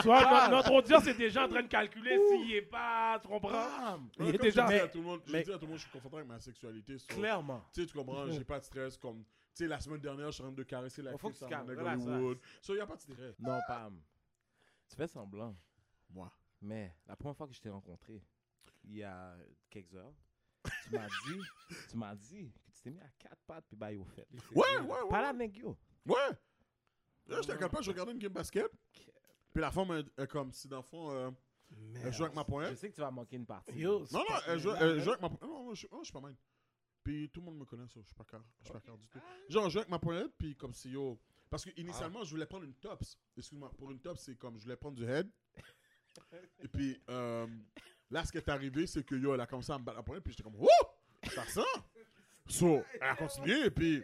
tu vois, notre, notre audience est déjà en train de calculer s'il est pas, tu comprends? Il est déjà. je dis à tout le monde, je mais- dis à tout le monde, je suis confortable avec ma sexualité. so- Clairement. Tu sais, tu comprends, j'ai pas de stress. Comme, tu sais, la semaine dernière, je suis en train de caresser la Faut fille que tu sur calmes, mon relax, Hollywood. So, y a pas de stress. Non, Pam. Tu fais semblant. Moi. Mais la première fois que je t'ai rencontré, il y a quelques heures, tu m'as dit, tu m'as dit que tu t'es mis à quatre pattes puis bail au fait. Ouais, ouais, ouais. Pas la nègre, yo. Ouais. Là, j'étais capable, je regardais une game basket. Puis la femme, elle comme si dans le fond, euh, elle jouait avec ma Je poignette. sais que tu vas manquer une partie. Yo, Non, non, elle jouait avec ma poignette. Non, non, je, je suis pas mal. Puis tout le monde me connaît, ça. Je suis pas car. Je suis pas car du tout. Genre, je jouais avec ma poignette, puis comme si yo. Parce que initialement, je voulais prendre une tops. Excuse-moi, pour une tops, c'est comme je voulais prendre du head. Et puis, euh, là, ce qui est arrivé, c'est que yo, elle a commencé à me battre la puis j'étais comme, oh! Ça sent! So, elle a continué, et puis.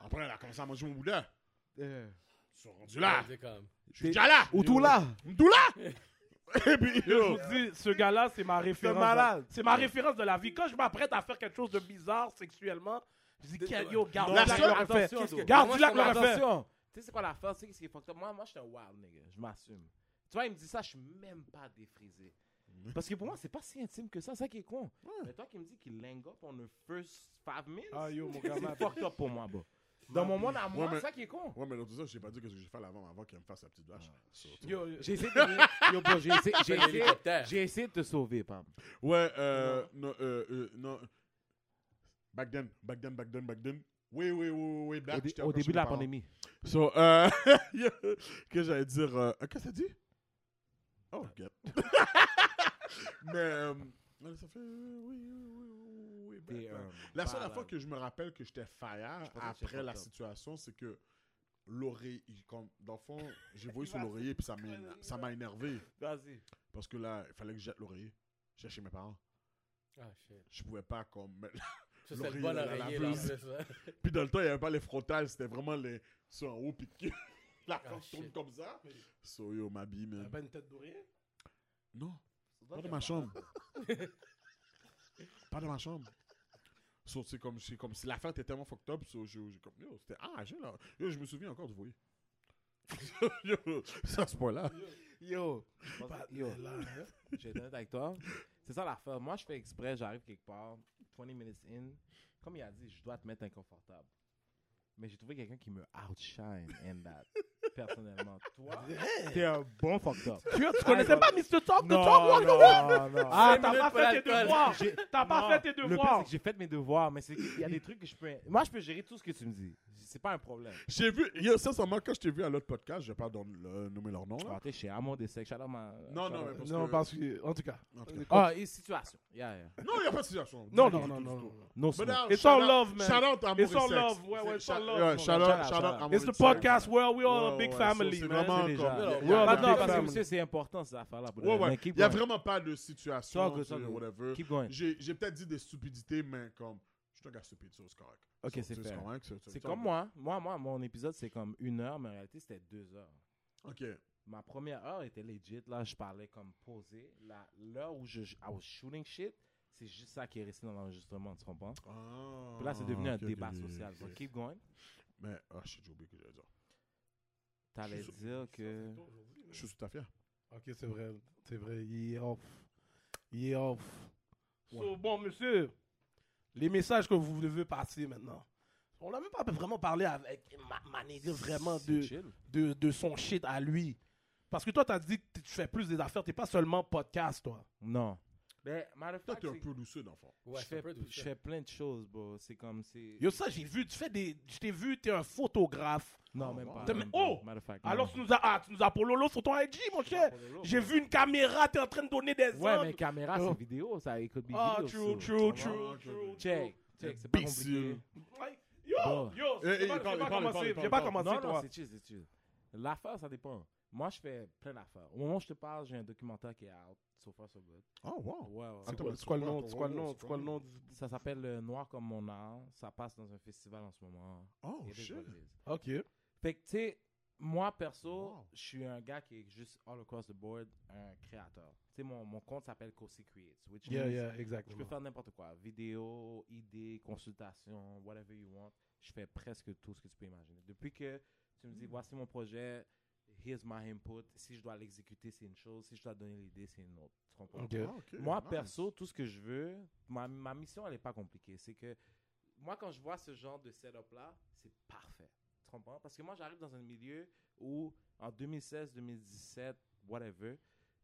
Après, elle a commencé à manger mon boudin. Euh, Ils sont rendus là. C'est. Je suis déjà là. Ou tout là. Tout là. Et puis, Je yo. vous dis, ce gars-là, c'est ma référence. malade. C'est ma référence de la vie. Quand je m'apprête à faire quelque chose de bizarre sexuellement, je dis, yo, garde La l'aurait fait. Garde la fait. Attention. Tu sais, c'est quoi l'affaire? Tu sais, ce qui est fucked up? Moi, moi, je suis un wild nigga. Je m'assume. Tu vois, il me dit ça, je suis même pas défrisé. Parce que pour moi, c'est pas si intime que ça. C'est ça qui est con. Mais toi qui me dis qu'il ling up on the first five minutes, Ah, yo, mon gars, c'est fucked up pour moi, bro. Dans mon monde à moi, Ouais, mais- c'est ça qui est con. Ouais, mais dans tout ça, j'ai pas dit que j'ai fait avant, avant qu'elle me fasse la petite vache. So, tu- Yo, J'ai essayé de... Yo, bro, j'ai essayé, j'ai J'ai essayé, l'hélicoptère. j'ai essayé de te sauver, Pam. Ouais, euh, non, euh, euh, non. Back then, back then, back then, back then. Oui, oui, oui, oui, oui, back. Au, dé- au début de la parents. pandémie. So, euh, que j'allais dire, euh, qu'est-ce que ça dit? Oh, get. Mais, euh, ça fait, euh, oui, oui, oui, oui, back. euh, La seule fois que je me rappelle que j'étais fire après la situation, c'est que l'oreiller, comme, dans le fond, j'ai voulu sur l'oreiller puis ça m'a ça m'a énervé. Vas-y. Parce que là, il fallait que je jette l'oreiller. J'étais chez mes parents. Ah, shit. Je pouvais pas comme mettre Ça, c'est le L'oreiller bon la oreiller, là, en laveuse. ouais. Puis dans le temps, il n'y avait pas les frontales, c'était vraiment les ceux en haut, puis que la Ah, corde tourne comme ça. So yo, ma bille, t'as man. pas une tête d'oreiller? Non, pas dans ma chambre. pas dans ma chambre. So, c'est comme, c'est comme si l'affaire était tellement fucked up, so, je- comme, yo, c'était ah, j'ai là. Yo, je me souviens encore du voyer. Yo, c'est à ce point-là. Yo, yo, Là, je vais être honnête avec toi. C'est ça l'affaire. Moi, je fais exprès, j'arrive quelque part, 20 minutes in. Comme il a dit, je dois te mettre inconfortable. Mais j'ai trouvé quelqu'un qui me outshine in that. Personnellement. Toi, t'es un bon fucked up. Tu, tu connaissais pas Mr. Talk de Talk Walk the Walk? non, non. Ah, t'as pas fait tes devoirs. J'ai- T'as pas fait tes Le pire, devoirs. c'est que j'ai fait mes devoirs, mais c'est qu'il y a des trucs que je peux. Moi, je peux gérer tout ce que tu me dis. C'est pas un problème. J'ai vu, yo, sincèrement, quand je t'ai vu à l'autre podcast, je vais pas don- le- nommer leur nom, là. Ah, t'es chez Amour des sexes, shout out ma- Non, shout non, out- mais parce Non, que- parce que, en tout cas. En tout cas. Ah, et situation. Yeah, yeah. Non, il n'y a pas de situation. Non, non, non, non. tout. non. No But smoke. now, It's shout all out- love, man. Shout out à It's all Maurice love. Sex. Ouais, ouais, it's Shout- all love, yeah. Shout Shout out, shout à It's Maurice the Sex. podcast where we all Ouais, a big ouais, family, so c'est man. vraiment déjà- a Ah, big non, parce que family. monsieur, c'est important cette affaire-là. Ouais, ouais. Mais keep Il n'y a going. vraiment pas de situation, tu whatever. Keep going. J'ai peut-être dit des stupidités, mais comme, je suis un gars stupide, ça, c'est correct. Ok, c'est correct, c'est- comme moi. Moi, moi, mon épisode, c'est comme une heure, mais en réalité, c'était deux heures. Ok. Ma première heure était legit. Là, je parlais comme posé. La- L'heure où je, I was shooting shit, c'est juste ça qui est resté dans l'enregistrement, tu comprends? Ah, Puis là, c'est devenu un débat social. So keep going. Mais, ah, shit, j'ai oublié que j'allais dire. T'allais dire que. Je suis tout à fait. Ok, c'est vrai. C'est vrai. Il est off. Il est off. So, bon, monsieur, les messages que vous devez passer maintenant. On n'a même pas vraiment parlé avec ma, ma nigga vraiment de, de son shit à lui. Parce que toi, t'as dit que tu fais plus des affaires. T'es pas seulement podcast, toi. Non. Ben, matter of Toi, fact, t'es un c'est- dans le fond. Ouais, je, c'est un fais, peu tout je ça. fais plein de choses, bro. C'est comme. c'est Yo, ça, j'ai vu. Tu fais des. Je t'ai vu, t'es un photographe. Non, Oh, même pas. T'as- même oh! pas. Matter of fact, Alors, non. tu nous as, ah, tu nous as pololo sur ton IG, mon cher. J'ai vu une caméra, t'es en train de donner des Ouais, ordres. mais caméra, Oh. c'est vidéo. Ça écoute des Ah, vidéos. true, true, tu true, true, Check. Check, c'est pas Imbécile. compliqué. Ouais. Yo, Bon. yo, Eh, j'ai eh, parle, j'ai pas parle, commencé, parle, j'ai pas parle. commencé, Non, non, toi. c'est chill, c'est chill. L'affaire, ça dépend. Moi, je fais plein d'affaires. Au moment où je te parle, j'ai un documentaire qui est out. So far, so good. Oh, wow. Ouais, ouais. C'est quoi, le nom, quoi c'est quoi le nom, quoi le nom. Ça s'appelle euh, Noir comme mon art. Ça passe dans un festival en ce moment. Oh, shit. Ok. Fait que, tu sais, moi, perso, Wow. je suis un gars qui est juste all across the board, un créateur. Tu sais, mon, mon compte s'appelle Cosi Creates, which Yeah, means yeah, je exactement. peux faire n'importe quoi. Vidéo, idées, consultation, whatever you want. Je fais presque tout ce que tu peux imaginer. Depuis que tu me dis, voici mon projet, here's my input. Si je dois l'exécuter, c'est une chose. Si je dois donner l'idée, c'est une autre. Tu comprends? Ok. Ah, Moi, nice. perso, tout ce que je veux, ma, ma mission, elle n'est pas compliquée. C'est que moi, quand je vois ce genre de setup-là, c'est parfait. Tu comprends? Parce que moi, j'arrive dans un milieu où, en 2016, 2017, whatever,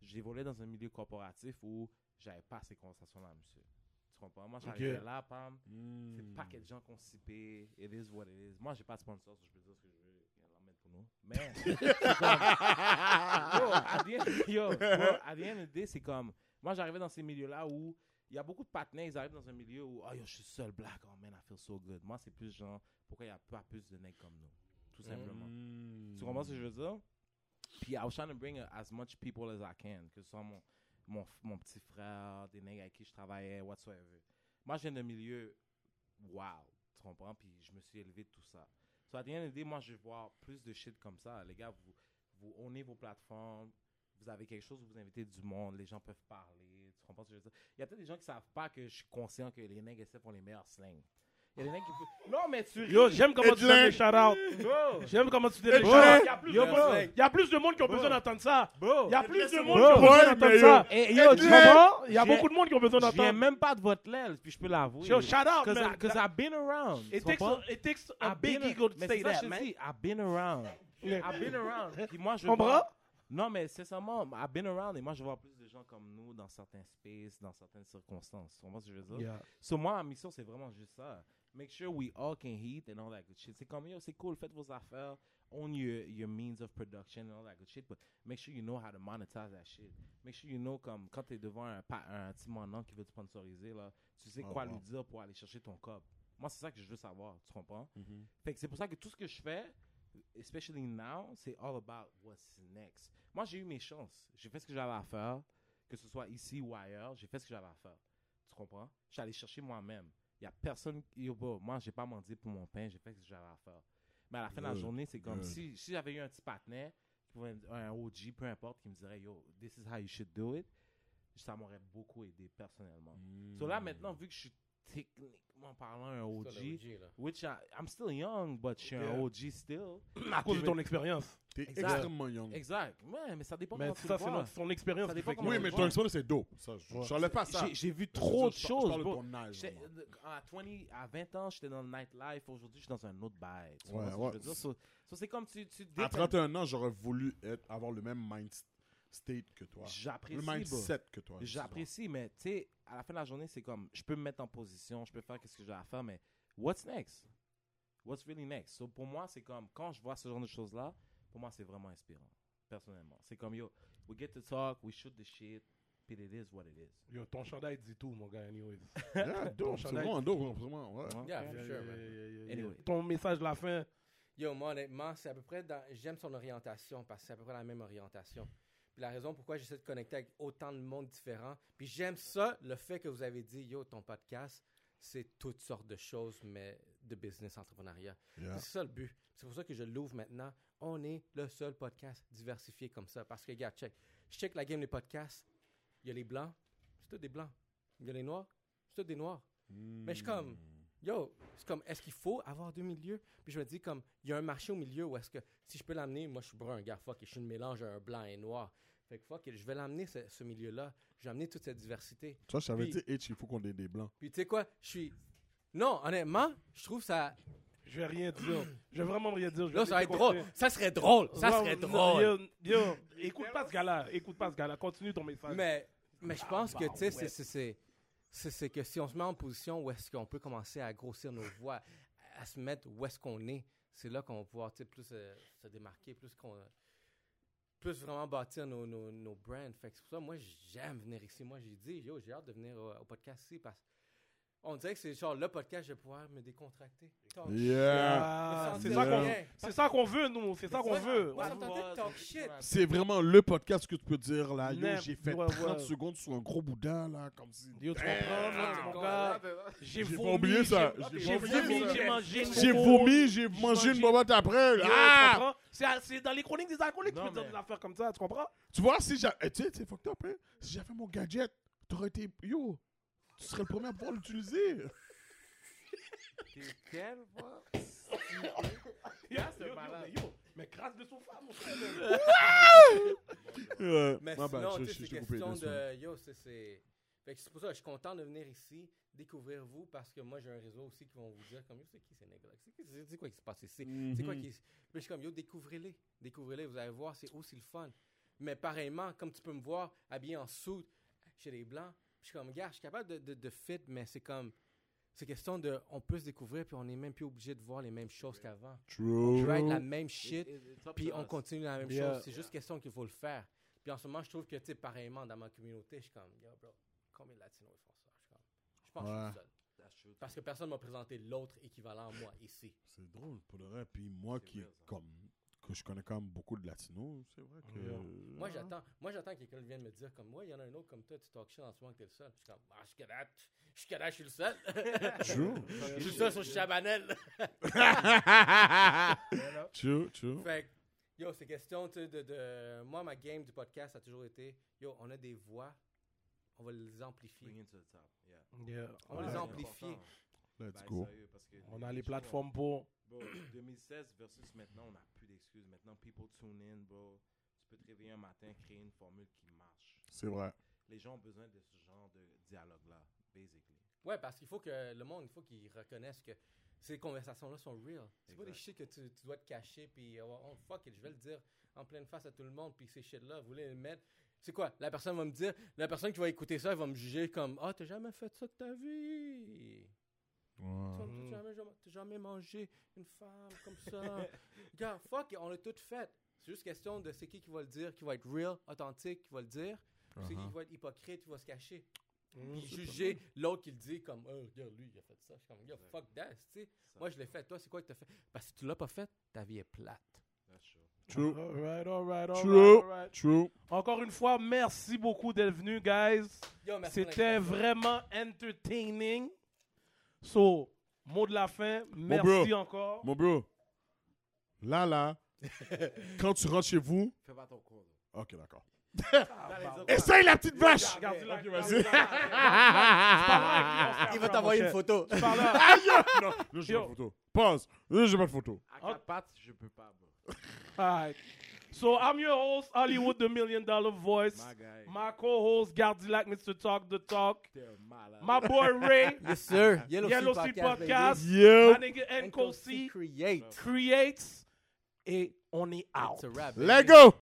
j'ai volé dans un milieu corporatif où j'avais pas ces conversations-là, monsieur. Tu comprends? Moi, j'arrivais Ok. là, pam, Hmm. c'est pas que de gens qu'on s'y paye. It is what it is. Moi, j'ai pas de sponsor, so je peux dire ce que je veux. Mais, comme- yo, at the end, of the c'est comme, moi, j'arrivais dans ces milieux-là où il y a beaucoup de partenaires, ils arrivent dans un milieu où, oh, yo, je suis seul black, oh man, I feel so good. Moi, c'est plus genre, pourquoi il n'y a pas plus de nègres comme nous? Tout simplement. Hmm. Tu comprends ce que je veux dire? Puis, I was trying to bring as much people as I can, que ce soit mon, mon, mon petit frère, des nègres avec qui je travaillais, whatsoever. Moi, je viens d'un milieu wow, tu comprends? Puis, je me suis élevé de tout ça. So, à the end moi, je voir plus de shit comme ça. Les gars, vous, vous vos plateformes, vous avez quelque chose vous invitez du monde, les gens peuvent parler, tu comprends ce que je veux dire? Il y a peut-être des gens qui savent pas que je suis conscient que les nègres essaient pour les meilleurs slangs. Il y a des nègres qui peuvent... Non, mais tu. Yo, j'aime comment tu donnes les shout-out. Bro, J'aime comment tu donnes les Hey, shout-out. Il y a plus de Yo, monde- bro. il y a plus de monde qui ont besoin d'entendre ça. bro. Il y a plus de monde Bro. qui ont besoin d'entendre mais ça. Et yo, Tu tu comprends? Il y a beaucoup de monde qui ont besoin Je viens d'entendre. même pas de votre l'aile, puis je peux l'avouer. Yo, shout out, Cause, man. I, cause I've been around. It tu takes, it takes a big ego to say c'est that, man. dis, I've been around. I've been around. Puis moi, je Comprends? Non, mais sincèrement, I've been around et moi, je vois plus de gens comme nous dans certains spaces, dans certaines circonstances. Tu comprends ce que je veux dire? Yeah. So, moi, ma mission, c'est vraiment juste ça. Make sure we all can hit and all that good shit. C'est comme, yo, c'est cool, faites vos affaires, own your, your means of production and all that good shit, but make sure you know how to monetize that shit. Make sure you know, comme, quand t'es devant un, pa- un petit mandant qui veut te sponsoriser, là, tu sais Oh, quoi wow. lui dire pour aller chercher ton cop. Moi, c'est ça que je veux savoir, tu comprends? Mhm. Fait que c'est pour ça que tout ce que je fais, especially now, c'est all about what's next. Moi, j'ai eu mes chances. J'ai fait ce que j'avais à faire, que ce soit ici ou ailleurs, j'ai fait ce que j'avais à faire. Tu comprends? Je suis allé chercher moi-même. Il y a personne qui, yo, bro, moi, j'ai pas menti pour mon pain, j'ai fait ce que j'avais à faire. Mais à la fin de la journée, c'est comme si, si j'avais eu un petit partenaire, qui pouvait me- un OG, peu importe, qui me dirait, yo, this is how you should do it, ça m'aurait beaucoup aidé personnellement. So là, maintenant, vu que je suis techniquement parlant un OG. OG. Which I, I'm still young, but je suis un Yeah. OG still. À cause de ton expérience. T'es Exact. extrêmement young. Exact. Ouais, mais ça dépend Mais comment tu ça, le c'est son expérience. Oui, tu mais ton expérience, c'est dope. Ça, je Ouais. pas ça. J'ai- vu trop de je- je choses, parle de ton âge. À, 20, à 20 ans, j'étais dans le nightlife. Aujourd'hui, je suis dans un autre bail. Tu Ouais, ouais. c'est comme tu, tu À dépends- 31 ans, j'aurais voulu être, avoir le même mind state que toi. J'apprécie, Le mindset que toi. J'apprécie, mais tu sais, à la fin de la journée, c'est comme, je peux me mettre en position, je peux faire ce que j'ai à faire, mais what's next? What's really next? So pour moi, c'est comme, quand je vois ce genre de choses-là, pour moi, c'est vraiment inspirant, personnellement. C'est comme, yo, we get to talk, we shoot the shit, puis it is what it is. Yo, ton chandail dit tout, mon gars, anyways. Yeah, dope. C'est chandail. vraiment dope, vraiment. Ouais. Ouais. Yeah, for Yeah, sure, man. yeah, yeah, yeah. Anyway. Ton message de la fin? Yo, moi, honnêtement, c'est à peu près dans. J'aime son orientation parce que c'est à peu près la même orientation. Puis la raison pourquoi j'essaie de connecter avec autant de monde différent. Puis j'aime ça, le fait que vous avez dit, yo, ton podcast, c'est toutes sortes de choses, mais de business, entrepreneuriat. Yeah. C'est ça le but. C'est pour ça que je l'ouvre maintenant. On est le seul podcast diversifié comme ça. Parce que, regarde, check. Je check la game des podcasts. Il y a les blancs, c'est tous des blancs. Il y a les noirs, c'est tous des noirs. Mais je suis comme, yo, c'est comme, est-ce qu'il faut avoir deux milieux? Puis je me dis, comme, il y a un marché au milieu où est-ce que, si je peux l'amener, moi je suis brun, gars, fuck, et je suis le mélange d'un blanc et noir. Fait que fuck, je vais l'amener, ce, ce milieu-là. Je vais amener toute cette diversité. Tu vois, je t'avais dit, H, il faut qu'on ait des blancs. Puis tu sais quoi, je suis. Non, honnêtement, je trouve ça. Je vais rien dire. Je vais vraiment rien dire. Je vais ça va être drôle. Ça serait drôle. Ça Non, serait drôle. Yo, yo, écoute pas ce gars-là. Écoute pas ce gars-là. Continue ton message. Mais, mais je pense que, tu sais, ouais. c'est- c'est- que si on se met en position où est-ce qu'on peut commencer à grossir nos voix, à se mettre où est-ce qu'on est, c'est là qu'on va pouvoir, plus euh, se démarquer, plus qu'on... plus vraiment bâtir nos, nos, nos brands. Fait que c'est pour ça, moi, j'aime venir ici. Moi, j'ai dit, j'ai hâte de venir au, au podcast ici parce on dirait que c'est genre le podcast, je vais pouvoir me décontracter. Talk Yeah. Ah, c'est ça qu'on c'est ça qu'on veut, nous. C'est ça qu'on Moi, veut. Moi, ça On- me tentait de talk shit. C'est vraiment le podcast que tu peux dire là. Yo, j'ai fait ouais, 30 ouais. secondes sur un gros boudin là, comme si. Yo, tu comprends, mon con- gars? J'ai J'ai pas vomi, oublié ça. j'ai- J'ai J'ai pas oublié vomi, ça. j'ai mangé une J'ai vomi, j'ai mangé mangé- une boîte après. Yo, tu Ah! comprends? C'est c'est dans les chroniques des alcooliques que tu Non, peux dire mais- des affaires comme ça, tu comprends? Tu vois, si j'avais. Tu sais, c'est fucked up, hein? Si j'avais mon gadget, t'aurais été. Yo, tu serais le premier à pouvoir l'utiliser. T'es quel, va? Yo, malade. yo, Mais grâce de son femme, mon frère. Ouais. Mais Ma bad, sinon, je- tu sais, je- c'est je t'ai coupé, question de... Yo, c'est- c'est... Fait que c'est pour ça que je suis content de venir ici, découvrir vous, parce que moi, j'ai un réseau aussi qui vont vous dire comme, yo, c'est qui ces nègres-là? C'est qui- c'est- c'est quoi qui se passe ici? C'est quoi Mhm. qui... Puis je suis comme, yo, découvrez-les. Découvrez-les, vous allez voir, c'est aussi le fun. Mais pareillement, comme tu peux me voir habillé en suit chez les Blancs, je suis comme, gars, je suis capable de, de, de fit, mais c'est comme... C'est question de... On peut se découvrir, puis on n'est même plus obligé de voir les mêmes choses qu'avant. On True. ride la même shit, It- puis on us. continue la même Yeah. chose. C'est juste question qu'il faut le faire. Puis en ce moment, je trouve que, tu sais, pareillement, dans ma communauté, je suis comme, yo, bro, combien de Latinos ils font ça? Je suis comme, je pense que je suis seul. Parce que personne m'a présenté l'autre équivalent à moi ici. C'est drôle pour le vrai. Puis moi qui real, comme que je connais quand même beaucoup de latinos, c'est vrai que. Yeah. Moi, j'attends, moi, j'attends que quelqu'un vienne me dire, comme, moi, il y en a un autre comme toi, tu talk shit en ce moment que t'es le seul. Je suis comme, ah, je suis le seul. True. je suis le seul sur Chabanel. True, true. fait que, yo, c'est question, tu sais, de, de. Moi, ma game du podcast a toujours été, yo, on a des voix, on va les amplifier. Bring it to the top. Yeah. Yeah. On Ouais. les c'est amplifie. important. Let's Ben, go. sérieux, On a les plateformes pour. Bro, 2016 versus maintenant, on n'a plus d'excuses. Maintenant, people tune in, bro. Tu peux te réveiller un matin, créer une formule qui marche. C'est vrai. Les gens ont besoin de ce genre de dialogue-là, basically. Ouais, parce qu'il faut que le monde, il faut qu'ils reconnaissent que ces conversations-là sont real. C'est pas des shit que tu, tu dois te cacher, puis oh, oh, fuck it, je vais le dire en pleine face à tout le monde, puis ces shit-là, vous voulez le mettre. C'est quoi? La personne va me dire, la personne qui va écouter ça, elle va me juger comme, ah, t'as jamais fait ça de ta vie. Ouais. T'as t'as jamais, jamais- t'as jamais mangé une femme comme ça. Gars, fuck on l'a tout fait. C'est juste question de c'est qui qui va le dire, qui va être real, authentique, qui va le dire, puis c'est qui Uh-huh. qui va être hypocrite, qui va se cacher Mm. puis juger l'autre qui le dit comme oh regarde lui il a fait ça je suis comme yo fuck that tu sais moi je l'ai fait toi c'est quoi que t'as fait? Parce que si tu l'as pas fait ta vie est plate that's true. True. Alright, alright, alright, True. alright. True. Encore une fois, merci beaucoup d'être venu, guys. C'était vraiment entertaining. So, mot de la fin. Merci bro. encore. Mon bro. Là, là, quand tu rentres chez vous. Fais pas ton cours. Ok, d'accord. Essaye la petite vache! Regarde, dis-la, Ok, regarde, vas-y. Il va t'envoyer une photo. Parleras- Non, non, j'ai pas de photo. Pause. J'ai pas de photo. À quatre pattes, je peux pas, bro. Alright. So I'm your host, Hollywood, the Million Dollar Voice. My guy. My co-host, Gardilac, Mr. Talk the Talk. T'es un malade. My boy Ray, Yes, sir. Yellow, Yellow Sea Sea Podcast. Podcast. baby. My nigga NCOC NCOC Create. creates, et on est out. It's a rap, Let baby. go!